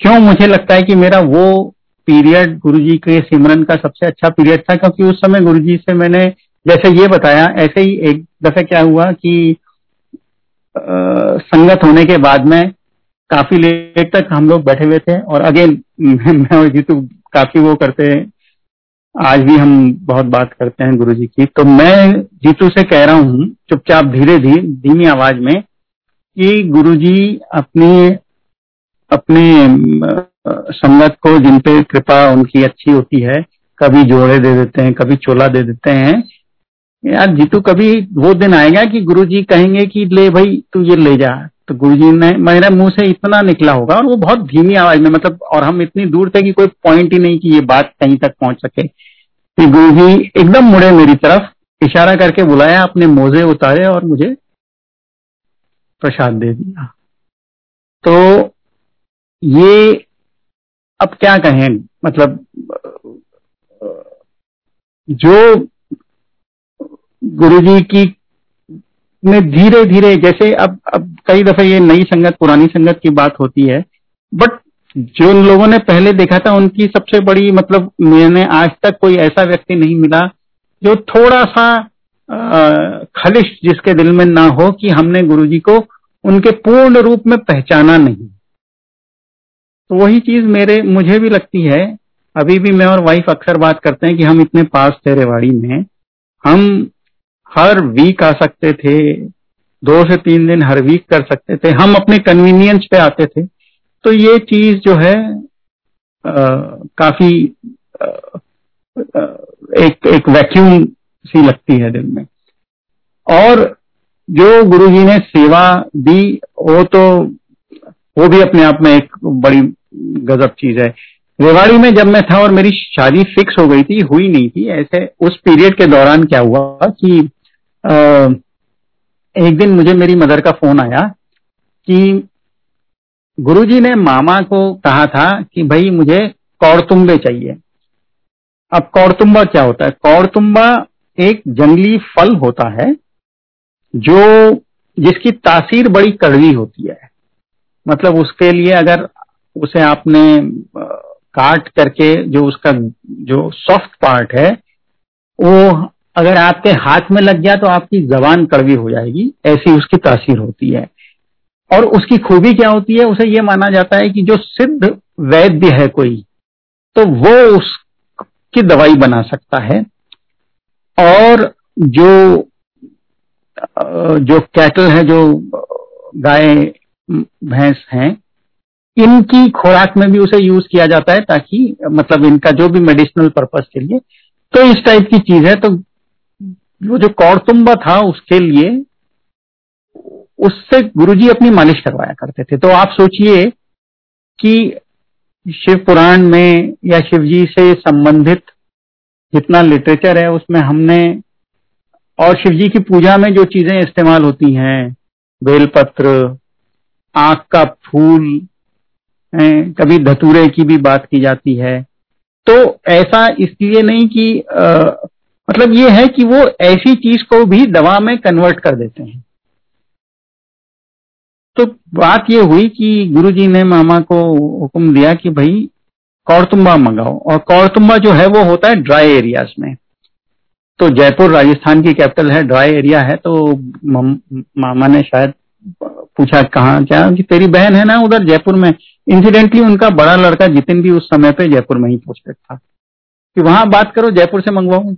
क्यों मुझे लगता है कि मेरा वो पीरियड गुरुजी के सिमरन का सबसे अच्छा पीरियड था क्योंकि उस समय गुरुजी से मैंने जैसे ये बताया ऐसे ही एक दफे क्या हुआ कि आ, संगत होने के बाद में काफ़ी लेट तक हम लोग बैठे हुए थे और अगेन मैं और जीतू काफ़ी वो करते आज भी हम बहुत बात करते हैं गुरु जी की। तो मैं जीतू से कह रहा हूँ, चुपचाप धीरे धीरे धीमी आवाज़ में, कि गुरु जी अपने अपने संगत को जिन पे कृपा उनकी अच्छी होती है, कभी जोड़े दे देते हैं, कभी चोला दे देते हैं। यार जीतू, कभी वो दिन आएगा कि गुरु जी कहेंगे कि ले भाई, तू ये ले जा तो गुरुजी ने, मेरे मुँह से इतना निकला होगा और वो बहुत धीमी आवाज़ में मतलब और हम इतनी दूर थे कि कोई पॉइंट ही नहीं कि ये बात कहीं तक पहुँच सके। कि गुरुजी एकदम मुड़े मेरी तरफ़, इशारा करके बुलाया, अपने मोजे उतारे और मुझे प्रसाद दे दिया। तो ये अब क्या कहें मतलब जो गुरु जी की में धीरे धीरे जैसे अब अब कई दफे ये नई संगत, पुरानी संगत की बात होती है बट जो लोगों ने पहले देखा था, उनकी सबसे बड़ी मतलब मैंने आज तक कोई ऐसा व्यक्ति नहीं मिला जो थोड़ा सा खलिश जिसके दिल में ना हो कि हमने गुरुजी को उनके पूर्ण रूप में पहचाना नहीं। तो वही चीज़ मेरे, मुझे भी लगती है, अभी भी मैं और वाइफ अक्सर बात करते हैं कि हम इतने पास थे रेवाड़ी में, हम हर वीक आ सकते थे दो से तीन दिन हर वीक कर सकते थे हम अपने कन्वीनियंस पे आते थे। तो ये चीज़ जो है आ, काफ़ी आ, एक एक वैक्यूम सी लगती है दिल में। और जो गुरु जी ने सेवा दी वो तो वो भी अपने आप में एक बड़ी गजब चीज़ है। रेवाड़ी में जब मैं था और मेरी शादी फिक्स हो गई थी हुई नहीं थी ऐसे उस पीरियड के दौरान क्या हुआ कि एक दिन मुझे मेरी मदर का फ़ोन आया कि गुरुजी ने मामा को कहा था कि भाई मुझे कौड़तुम्बे चाहिए। अब कौड़तुम्बा क्या होता है? कौड़तुम्बा एक जंगली फल होता है जो जिसकी तासीर बड़ी कड़वी होती है। मतलब उसके लिए अगर उसे आपने काट करके जो उसका जो सॉफ्ट पार्ट है, वो अगर आपके हाथ में लग गया तो आपकी जबान कड़वी हो जाएगी, ऐसी उसकी तासीर होती है। और उसकी खूबी क्या होती है, उसे ये माना जाता है कि जो सिद्ध वैद्य है कोई तो वो उसकी दवाई बना सकता है। और जो जो कैटल है, जो गाय, भैंस हैं, इनकी खुराक में भी उसे यूज़ किया जाता है ताकि मतलब इनका जो भी मेडिसिनल पर्पज के लिए तो इस टाइप की चीज़ है तो वो जो कौड़तुम्बा था उसके लिए, उससे गुरुजी अपनी मालिश करवाया करते थे। तो आप सोचिए कि शिव पुराण में या शिव जी से संबंधित जितना लिटरेचर है, उसमें हमने और शिव जी की पूजा में जो चीज़ें इस्तेमाल होती हैं, बेलपत्र, आँख का फूल कभी धतूरे की भी बात की जाती है। तो ऐसा इसलिए नहीं कि मतलब ये है कि वो ऐसी चीज़ को भी दवा में कन्वर्ट कर देते हैं। तो बात ये हुई कि गुरुजी ने मामा को हुक्म दिया कि भाई कौड़तुम्बा मंगाओ, और कौड़तुम्बा जो है वो होता है ड्राई एरियाज़ में। तो जयपुर राजस्थान की कैपिटल है ड्राई एरिया है तो मामा ने शायद पूछा कहा क्या, कि तेरी बहन है ना उधर जयपुर में? इंसिडेंटली उनका बड़ा लड़का जितिन भी उस समय पे जयपुर में ही पोस्टेड था। कि वहाँ बात करो, जयपुर से मंगवाऊ।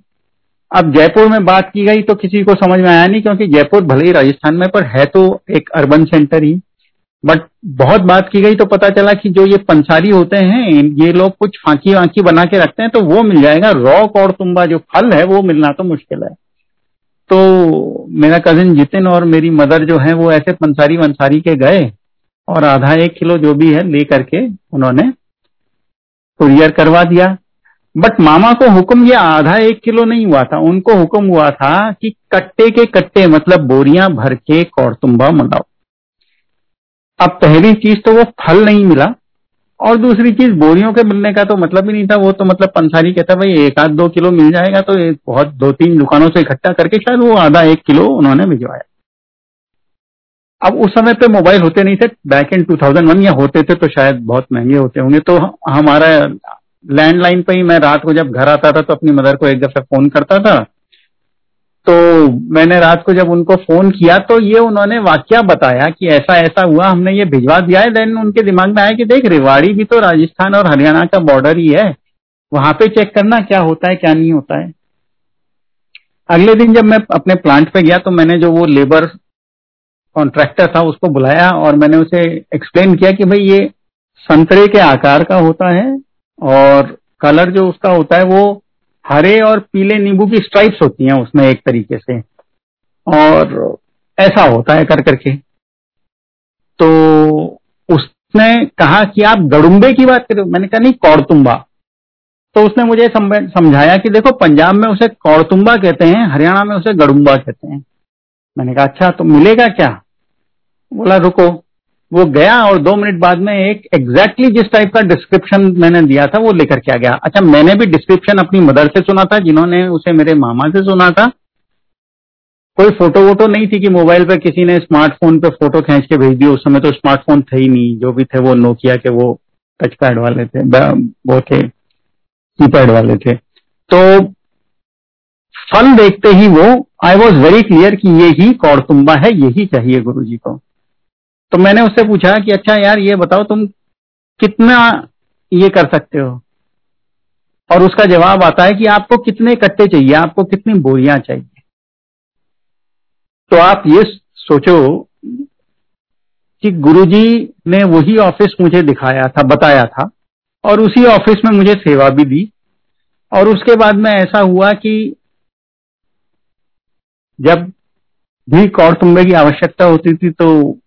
अब जयपुर में बात की गई तो किसी को समझ में आया नहीं, क्योंकि जयपुर भले ही राजस्थान में पर है तो एक अर्बन सेंटर ही। बट बहुत बात की गई तो पता चला कि जो ये पंसारी होते हैं, ये लोग कुछ फांकी वांकी बना के रखते हैं तो वो मिल जाएगा। रॉक और तुम्बा जो फल है, वो मिलना तो मुश्किल है। तो मेरा कजिन जितिन और मेरी मदर जो है, वो ऐसे पंसारी वंसारी के गए और आधा एक किलो जो भी है ले करके उन्होंने कुरियर करवा दिया। बट मामा को हुक्म ये आधा एक किलो नहीं हुआ था। उनको हुक्म हुआ था कि कट्टे के कट्टे मतलब बोरियाँ भर के कौरतुम्बा मंगाओ अब पहली चीज़ तो वो फल नहीं मिला। और दूसरी चीज़, बोरियों के मिलने का तो मतलब ही नहीं था। वो तो मतलब पंसारी कहता, भाई, एक आध दो किलो मिल जाएगा तो एक बहुत दो तीन दुकानों से इकट्ठा करके शायद वो आधा एक किलो उन्होंने भिजवाया। अब उस समय पे मोबाइल होते नहीं थे। बैक इन 2001 या होते थे तो शायद बहुत महँगे होते होंगे। तो हमारा लैंडलाइन पे ही मैं रात को जब घर आता था तो अपनी मदर को एक दफ़ा फ़ोन करता था। तो मैंने रात को जब उनको फ़ोन किया तो ये उन्होंने वाक्य बताया कि ऐसा ऐसा हुआ, हमने ये भिजवा दिया है। देन उनके दिमाग में आया कि देख, रेवाड़ी भी तो राजस्थान और हरियाणा का बॉर्डर ही है। वहाँ पे चेक करना क्या होता है, क्या नहीं होता है। अगले दिन जब मैं अपने प्लांट पे गया तो मैंने जो वो लेबर कॉन्ट्रैक्टर था उसको बुलाया और मैंने उसे एक्सप्लेन किया कि भाई ये संतरे के आकार का होता है और कलर जो उसका होता है वो हरे और पीले नींबू की स्ट्राइप्स होती हैं उसमें एक तरीके से। और ऐसा होता है कर करके। तो उसने कहा कि आप गड़ुम्बे की बात करो। मैंने कहा, नहीं, कौड़तुम्बा। तो उसने मुझे समझाया कि देखो, पंजाब में उसे कौड़तुम्बा कहते हैं, हरियाणा में उसे गड़ुम्बा कहते हैं। मैंने कहा अच्छा तो मिलेगा क्या? बोला, रुको। वो गया और दो मिनट बाद में एक एग्जैक्टली exactly जिस टाइप का डिस्क्रिप्शन मैंने दिया था, वो लेकर के आ गया। अच्छा मैंने भी डिस्क्रिप्शन अपनी मदर से सुना था, जिन्होंने उसे मेरे मामा से सुना था। कोई फ़ोटो वोटो नहीं थी कि मोबाइल पे किसी ने स्मार्टफ़ोन पे फ़ोटो खींच के भेज दी उस समय तो स्मार्टफ़ोन थे ही नहीं। जो भी थे वो नोकिया के वो टच पैड वाले थे वो थे कीपैड वाले थे। तो फल देखते ही वो आई वॉज़ वेरी क्लियर कि ये ही कौड़तुम्बा है, यही चाहिए गुरु जी को। तो मैंने उससे पूछा कि अच्छा यार, ये बताओ तुम कितना ये कर सकते हो? और उसका जवाब आता है कि आपको कितने कट्टे चाहिए, आपको कितनी बोरियाँ चाहिए। तो आप ये सोचो कि गुरुजी ने वही ऑफ़िस मुझे दिखाया था, बताया था, और उसी ऑफ़िस में मुझे सेवा भी दी। और उसके बाद में ऐसा हुआ कि जब भी कौड़ तुम्बे की आवश्यकता होती थी तो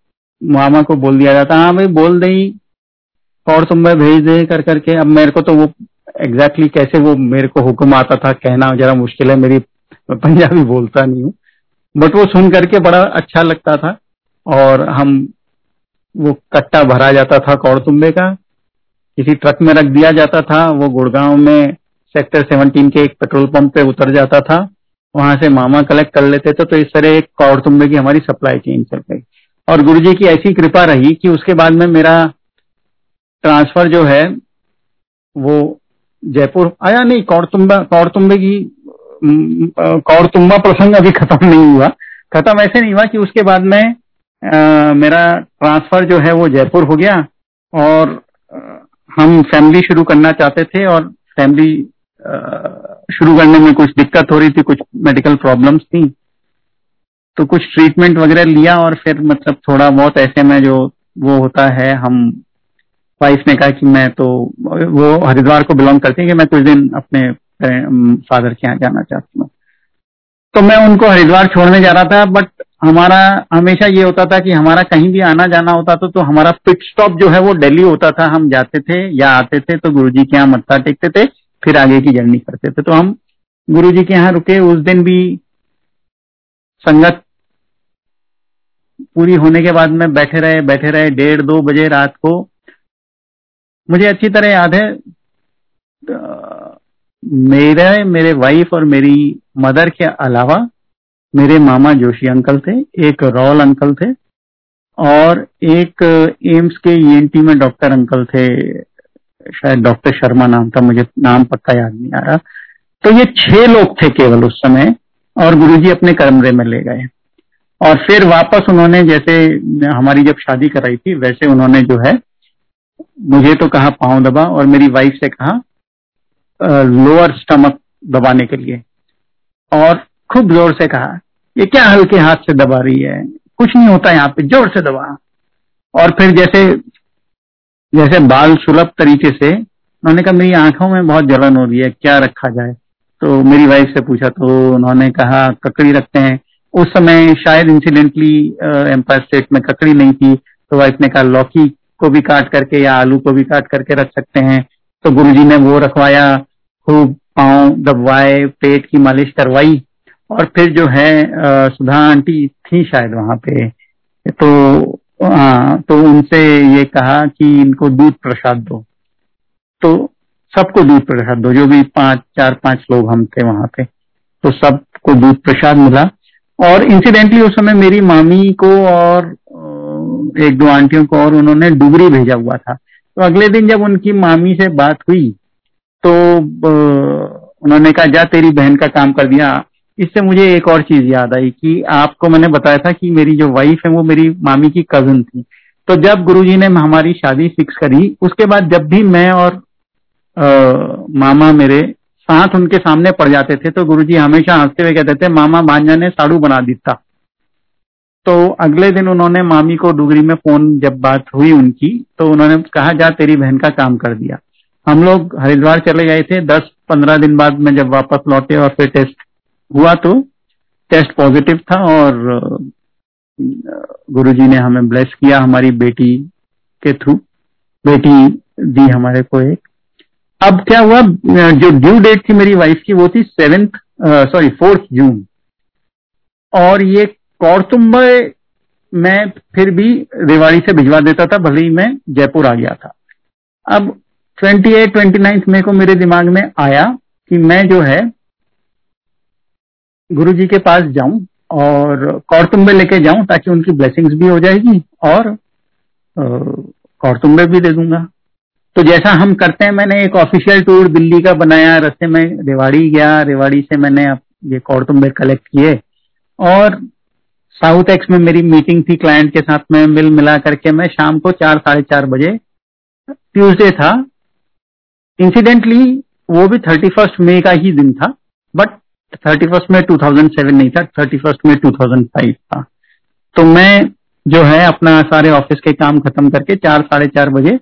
मामा को बोल दिया जाता हाँ भाई, बोल और तुम मैं भेज दे कर करके। अब मेरे को तो वो एग्जैक्टली exactly कैसे वो मेरे को हुक्म आता था, कहना जरा मुश्किल है, मेरी पंजाबी बोलता नहीं हूँ। बट वो सुन करके बड़ा अच्छा लगता था और हम वो कट्टा भरा जाता था कौड़तुम्बे का। किसी ट्रक में रख दिया जाता था, वो गुड़गांव में सेक्टर 17 के एक पेट्रोल पंप पे उतर जाता था। वहाँ से मामा कलेक्ट कर लेते थे तो इस तरह एक कौड़तुम्बे की हमारी सप्लाई चेन चल गई। और गुरु जी की ऐसी कृपा रही कि उसके बाद में मेरा ट्रांसफ़र जो है, वो जयपुर आया नहीं कौड़तुम्बा कौड़तुम्बे की कौड़तुम्बा प्रसंग अभी खत्म नहीं हुआ। खत्म ऐसे नहीं हुआ कि उसके बाद में मेरा ट्रांसफ़र जो है वो जयपुर हो गया और हम फैमिली शुरू करना चाहते थे और फैमिली शुरू करने में कुछ दिक्कत हो रही थी, कुछ मेडिकल प्रॉब्लम्स थी। तो कुछ ट्रीटमेंट वगैरह लिया और फिर मतलब थोड़ा बहुत ऐसे में जो वो होता है, हम वाइफ ने कहा कि मैं तो वो हरिद्वार को बिलोंग करती है कि मैं कुछ दिन अपने फादर के यहाँ जाना चाहती हूँ। तो मैं उनको हरिद्वार छोड़ने जा रहा था बट हमारा, हमेशा ये होता था कि हमारा कहीं भी आना जाना होता था तो हमारा पिट स्टॉप जो है वो दिल्ली होता था। हम जाते थे या आते थे तो गुरुजी के यहाँ मत्था टेकते थे, फिर आगे की जर्नी करते थे। तो हम गुरुजी के यहाँ रुके, उस दिन भी संगत पूरी होने के बाद में बैठे रहे बैठे रहे डेढ़ दो बजे रात को। मुझे अच्छी तरह याद है मेरे मेरे वाइफ और मेरी मदर के अलावा मेरे मामा जोशी अंकल थे, एक रॉल अंकल थे और एक एम्स के ईएनटी e में डॉक्टर अंकल थे, शायद डॉक्टर शर्मा नाम था, मुझे नाम पक्का याद नहीं आ रहा। तो ये छह लोग थे केवल उस समय। और गुरुजी अपने कमरे में ले गए। और फिर वापस उन्होंने जैसे हमारी जब शादी कराई थी, वैसे उन्होंने जो है, मुझे तो कहा पाँव दबा और मेरी वाइफ से कहा लोअर स्टमक दबाने के लिए। और खूब ज़ोर से कहा, ये क्या हल्के हाथ से दबा रही है? कुछ नहीं होता यहाँ पे, ज़ोर से दबा। और फिर जैसे जैसे बाल सुलभ तरीके से, उन्होंने कहा, मेरी आँखों में बहुत जलन हो रही है, क्या रखा जाए? तो मेरी वाइफ से पूछा तो उन्होंने कहा ककड़ी रखते हैं। उस समय शायद इंसिडेंटली एम्पायर स्टेट में ककड़ी नहीं थी तो वाइफ ने कहा लौकी को भी काट करके या आलू को भी काट करके रख सकते हैं। तो गुरुजी ने वो रखवाया खूब पाँव दबवाए पेट की मालिश करवाई और फिर जो है सुधा आंटी थी शायद वहाँ पे। तो आ, तो उनसे ये कहा कि इनको दूध प्रसाद दो। तो सबको दूध प्रसाद दो। जो भी पाँच, चार, पाँच लोग हम थे वहाँ पे तो सबको दूध प्रसाद मिला। और इंसिडेंटली उस समय मेरी मामी को और एक दो आंटियों को और उन्होंने डुबरी भेजा हुआ था। तो अगले दिन जब उनकी मामी से बात हुई तो उन्होंने कहा, जा, तेरी बहन का काम कर दिया। इससे मुझे एक और चीज़ याद आई कि आपको मैंने बताया था कि मेरी जो वाइफ है, वो मेरी मामी की कज़न थी। तो जब गुरुजी ने हमारी शादी फिक्स करी, उसके बाद जब भी मैं और आ, मामा मेरे साथ उनके सामने पड़ जाते थे तो गुरुजी हमेशा हँसते हुए कहते थे मामा भांजा ने साड़ू बना दिता। तो अगले दिन उन्होंने मामी को डुगरी में फ़ोन जब बात हुई उनकी तो उन्होंने कहा जा तेरी बहन का काम कर दिया। हम लोग हरिद्वार चले गए थे। दस पंद्रह दिन बाद में जब वापस लौटे और फिर टेस्ट हुआ तो टेस्ट पॉजिटिव था और गुरुजी ने हमें ब्लेस किया हमारी बेटी के थ्रू। बेटी दी हमारे को एक अब क्या हुआ? जो ड्यू डेट थी मेरी वाइफ की, वो थी सेवेंथ सॉरी फोर्थ जून और ये कौरतुम्बे मैं फिर भी रेवाड़ी से भिजवा देता था, भले ही मैं जयपुर आ गया था। अब twenty eight twenty ninth May को मेरे दिमाग में आया कि मैं जो है गुरु जी के पास जाऊँ और कौरतुम्बे लेके जाऊँ, ताकि उनकी ब्लेसिंग्स भी हो जाएगी और कौरतुम्बे भी दे दूँगा। तो जैसा हम करते हैं, मैंने एक ऑफिशियल टूर दिल्ली का बनाया, रस्ते में रेवाड़ी गया, रेवाड़ी से मैंने ये कौरतुम्बे कलेक्ट किए। और साउथ एक्स में मेरी मीटिंग थी क्लाइंट के साथ में मिल मिला करके मैं शाम को चार, साढ़े चार बजे ट्यूसडे था। इंसिडेंटली वो भी थर्टी फ़र्स्ट मे का ही दिन था बट थर्टी फ़र्स्ट में टू थाउज़ेंड सेवन नहीं था थर्टी फ़र्स्ट में टू थाउज़ेंड फाइव था। तो मैं जो है, अपना सारे ऑफ़िस के काम खत्म करके चार, साढ़े चार बजे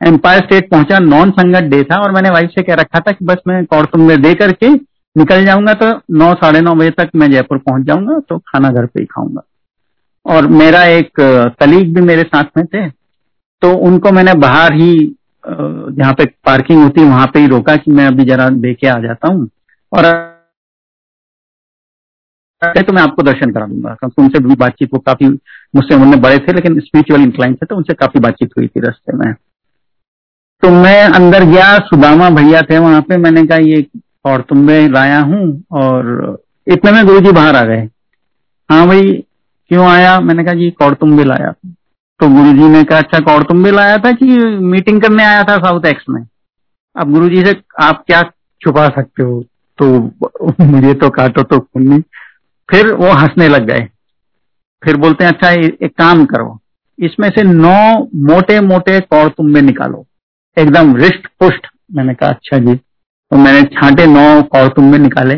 एम्पायर स्टेट पहुँचा नॉन संगत डे था और मैंने वाइफ से कह रखा था कि बस मैं कौरतुम में दे करके निकल जाऊँगा तो नौ, साढ़े नौ बजे तक मैं जयपुर पहुँच जाऊँगा तो खाना घर पे ही खाऊँगा। और मेरा एक कलीग भी मेरे साथ में थे तो उनको मैंने बाहर ही जहाँ पे पार्किंग होती वहाँ पे ही रोका कि मैं अभी जरा दे के आ जाता हूँ। और तो मैं आपको दर्शन करा दूँगा। क्योंकि उनसे भी बातचीत, वो काफ़ी मुझसे उन्होंने बड़े थे, लेकिन स्पिरिचुअल इंक्लाइन थे तो उनसे काफ़ी बातचीत हुई थी रस्ते में। तो मैं अंदर गया, सुदामा भैया थे वहाँ पे, मैंने कहा, ये और तुम्बे लाया हूँ और इतने में गुरु जी बाहर आ गए। हाँ भाई, क्यों आया? मैंने कहा, जी कौड़तुम्बे लाया तो गुरु जी ने कहा अच्छा कौड़तुम्बे लाया था कि मीटिंग करने आया था साउथ एक्स में? अब गुरु जी से आप क्या छुपा सकते हो? तो मुझे तो काटो तो खून नहीं। फिर वो हंसने लग गए। फिर बोलते हैं अच्छा एक काम करो, इसमें से नौ मोटे मोटे कौड़ तुम्बे निकालो। एकदम रिष्ट पुष्ट मैंने कहा अच्छा जी। तो मैंने छांटे नौ कौड़ में निकाले।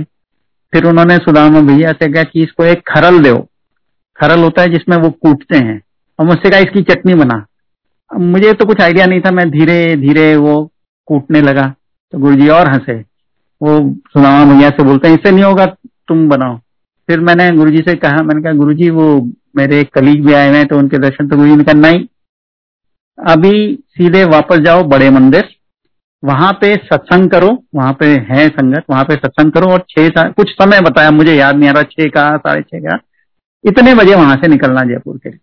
फिर उन्होंने सुदामा भैया से कहा कि इसको एक खरल दो। खरल होता है जिसमें वो कूटते हैं। और मुझसे कहा, इसकी चटनी बना। मुझे तो कुछ आइडिया नहीं था। मैं धीरे धीरे वो कूटने लगा। तो गुरु जी और हंसे। वो सुदामा भैया से बोलते हैं, इससे नहीं होगा, तुम बनाओ। फिर मैंने गुरु जी से कहा, मैंने कहा, गुरु जी, वो मेरे कलीग भी आए हुए हैं तो उनके दर्शन तो गुरु जी ने कहा, नहीं अभी सीधे वापस जाओ बड़े मंदिर। वहाँ पे सत्संग करो वहाँ पे है संगत वहाँ पे सत्संग करो और छह कुछ समय बताया मुझे याद नहीं आ रहा छह का साढ़े छह का। इतने बजे वहाँ से निकलना जयपुर के लिए।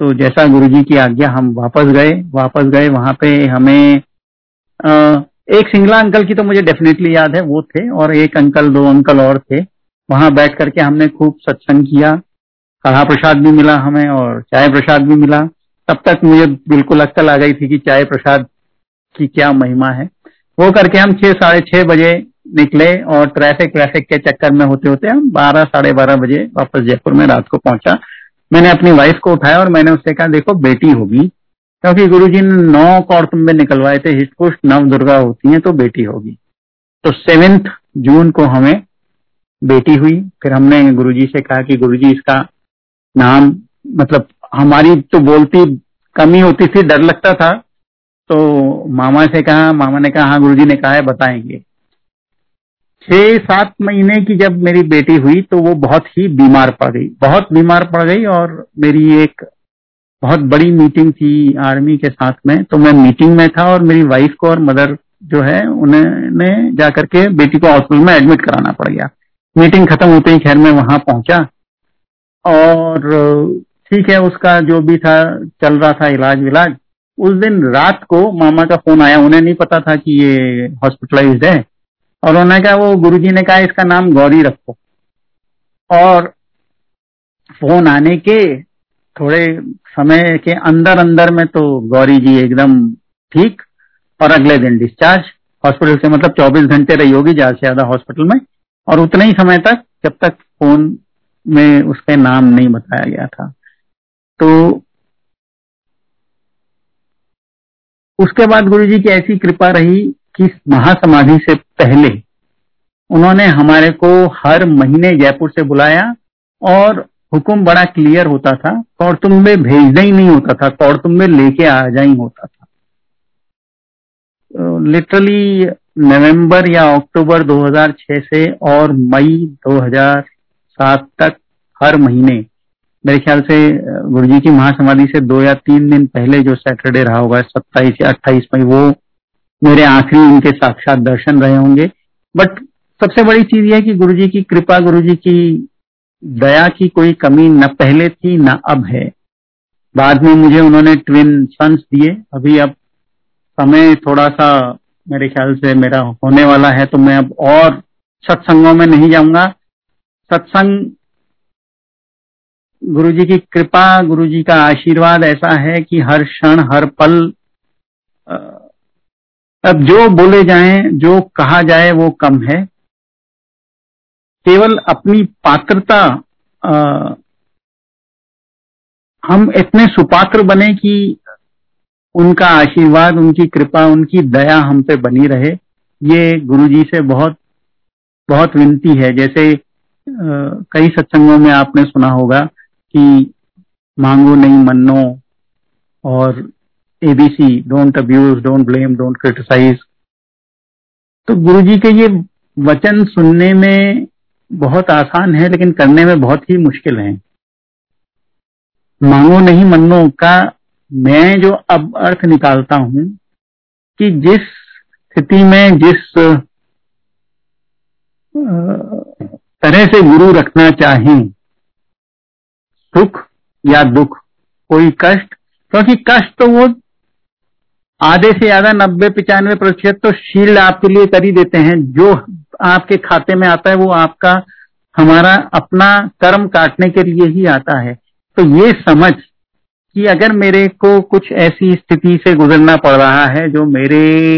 तो जैसा गुरुजी की आज्ञा हम वापस गए वापस गए वहाँ पे हमें आ, एक सिंगला अंकल की तो मुझे डेफिनेटली याद है वो थे और एक अंकल दो अंकल और थे। वहाँ बैठ करके हमने खूब सत्संग किया कढ़ा प्रसाद भी मिला हमें और चाय प्रसाद भी मिला। तब तक मुझे बिल्कुल अक्कल आ गई थी कि चाय प्रसाद की क्या महिमा है। वो करके हम छह, साढ़े छह बजे निकले और ट्रैफ़िक ट्रैफ़िक के चक्कर में होते होते हम बारह, साढ़े बारह बजे वापस जयपुर में रात को पहुँचा। मैंने अपनी वाइफ को उठाया और मैंने उससे कहा, देखो, बेटी होगी, क्योंकि गुरु जी ने नौ कौड़तुम्बे निकलवाए थे हिटपुष्ट नव दुर्गा होती है तो बेटी होगी। तो सेवेंथ जून को हमें बेटी हुई। फिर हमने गुरुजी से कहा कि गुरुजी, इसका नाम मतलब हमारी तो बोलती कमी होती थी, डर लगता था। तो मामा से कहा, मामा ने कहा हाँ गुरुजी ने कहा है, बताएँगे। छह सात महीने की जब मेरी बेटी हुई तो वो बहुत ही बीमार पड़ गई। बहुत बीमार पड़ गई और मेरी एक बहुत बड़ी मीटिंग थी आर्मी के साथ में। तो मैं मीटिंग में था और मेरी वाइफ को और मदर जो है, उन्होंने जाकर के बेटी को हॉस्पिटल में एडमिट कराना पड़ गया। मीटिंग खत्म होते ही खैर मैं वहाँ पहुँचा और ठीक है, उसका जो भी था, चल रहा था इलाज विलाज। उस दिन रात को मामा का फ़ोन आया, उन्हें नहीं पता था कि ये हॉस्पिटलाइज्ड है। और उन्होंने कहा, वो गुरुजी ने कहा, इसका नाम गौरी रखो। और फ़ोन आने के थोड़े समय के अंदर अंदर में तो गौरी जी एकदम ठीक, और अगले दिन डिस्चार्ज हॉस्पिटल से मतलब 24 घंटे रही होगी ज़्यादा से ज़्यादा हॉस्पिटल में। और उतने ही समय तक, जब तक फ़ोन में उसके नाम नहीं बताया गया था। तो उसके बाद गुरु जी की ऐसी कृपा रही कि महासमाधि से पहले उन्होंने हमारे को हर महीने जयपुर से बुलाया और हुक्म बड़ा क्लियर होता था कौड़तुम्बे भेजना ही नहीं होता था कौड़तुम्बे लेके आ जा ही होता था। लिटरली नवंबर या अक्टूबर 2006 से और मई 2007 तक हर महीने मेरे ख्याल से गुरु जी की महासमाधि से दो या तीन दिन पहले जो सैटरडे रहा होगा, सत्ताईस या अट्ठाईस मई, वो मेरे आखिरी उनके साक्षात दर्शन रहे होंगे। बट सबसे बड़ी चीज़ यह कि गुरु जी की कृपा गुरु जी की दया की कोई कमी न पहले थी, न अब है। बाद में मुझे उन्होंने ट्विन सन्स दिए। अभी अब समय थोड़ा सा, मेरे ख्याल से मेरा होने वाला है तो मैं अब और सत्संगों में नहीं जाऊँगा। सत्संग गुरु जी की कृपा गुरु जी का आशीर्वाद ऐसा है कि हर क्षण हर पल अब जो बोले जाए जो कहा जाए वो कम है। केवल अपनी पात्रता आ, हम इतने सुपात्र बने कि उनका आशीर्वाद उनकी कृपा उनकी दया हम पे बनी रहे। ये गुरु जी से बहुत बहुत विनती है। जैसे आ, कई सत्संगों में आपने सुना होगा कि मांगो नहीं मनो और ABC don't abuse don't blame don't criticize तो गुरु जी के ये वचन सुनने में बहुत आसान है, लेकिन करने में बहुत ही मुश्किल है। मांगो नहीं मनो का मैं जो अब अर्थ निकालता हूँ कि जिस स्थिति में जिस तरह से गुरु रखना चाहें सुख या दुख, कोई कष्ट, क्योंकि कष्ट तो वो आधे से ज़्यादा नब्बे, पिचानवे प्रतिशत तो शील्ड आपके लिए कर ही देते हैं। जो आपके खाते में आता है, वो आपका, हमारा अपना कर्म काटने के लिए ही आता है। तो ये समझ कि अगर मेरे को कुछ ऐसी स्थिति से गुजरना पड़ रहा है, जो मेरे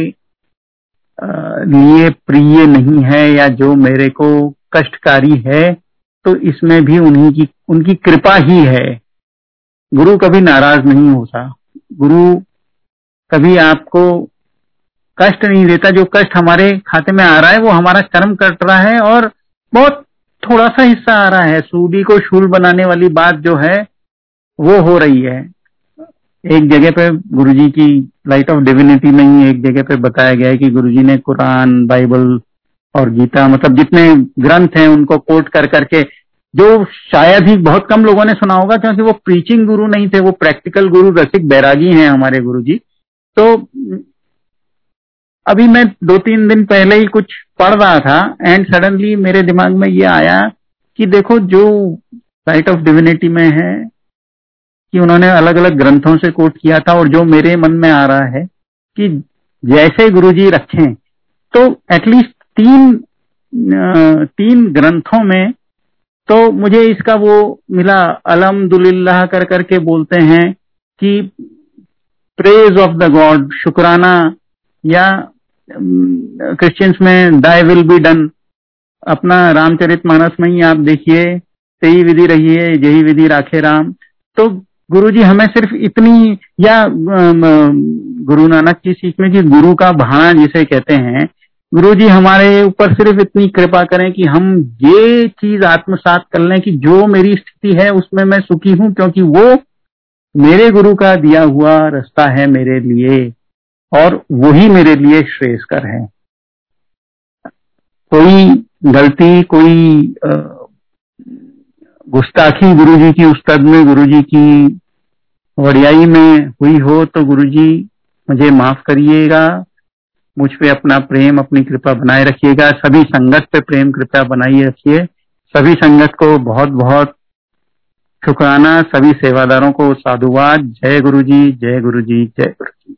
लिए प्रिय नहीं है, या जो मेरे को कष्टकारी है तो इसमें भी उन्हीं की, उनकी कृपा ही है। गुरु कभी नाराज़ नहीं होता। गुरु कभी आपको कष्ट नहीं देता। जो कष्ट हमारे खाते में आ रहा है, वो हमारा कर्म कट रहा है और बहुत थोड़ा सा हिस्सा आ रहा है। सूदी को शूल बनाने वाली बात जो है, वो हो रही है। एक जगह पे गुरुजी की लाइट ऑफ़ डिविनिटी में ही एक जगह पे बताया गया है कि गुरुजी ने कुरान, बाइबल और गीता मतलब जितने ग्रंथ हैं उनको कोट कर करके, जो शायद ही बहुत कम लोगों ने सुना होगा, क्योंकि वो प्रीचिंग गुरु नहीं थे, वो प्रैक्टिकल गुरु रसिक बैरागी हैं हमारे गुरु जी तो अभी मैं दो तीन दिन पहले ही कुछ पढ़ रहा था एंड सडनली मेरे दिमाग में ये आया कि देखो जो लाइट ऑफ़ डिविनिटी में है, कि उन्होंने अलग अलग ग्रंथों से कोट किया था, और जो मेरे मन में आ रहा है कि जैसे गुरुजी रखें तो एटलीस्ट तीन तीन ग्रंथों में तो मुझे इसका वो मिला अलहमदुल्लाह कर करके बोलते हैं कि प्रेज ऑफ़ द गॉड शुक्राना, या क्रिश्चियंस में दाई विल बी डन अपना रामचरित मानस में ही आप देखिए सही विधि रही है यही विधि राखे राम। तो गुरुजी हमें सिर्फ़ इतनी, या गुरु नानक की सीख में कि गुरु का भाना जिसे कहते हैं गुरु जी हमारे ऊपर सिर्फ़ इतनी कृपा करें कि हम ये चीज़ आत्मसात कर लें कि जो मेरी स्थिति है, उसमें मैं सुखी हूँ, क्योंकि वो मेरे गुरु का दिया हुआ रास्ता है मेरे लिए, और वही मेरे लिए श्रेयस्कर है। कोई गलती, कोई गुस्ताखी गुरु जी की उस्तद में गुरु जी की वड़ियाई में हुई हो तो गुरु जी मुझे माफ़ करिएगा। मुझ पे अपना प्रेम, अपनी कृपा बनाए रखिएगा। सभी संगत पे प्रेम, कृपा बनाई रखिए। सभी संगत को बहुत बहुत शुक्राना। सभी सेवादारों को साधुवाद। जय गुरु जी जय गुरु जी जय गुरु जी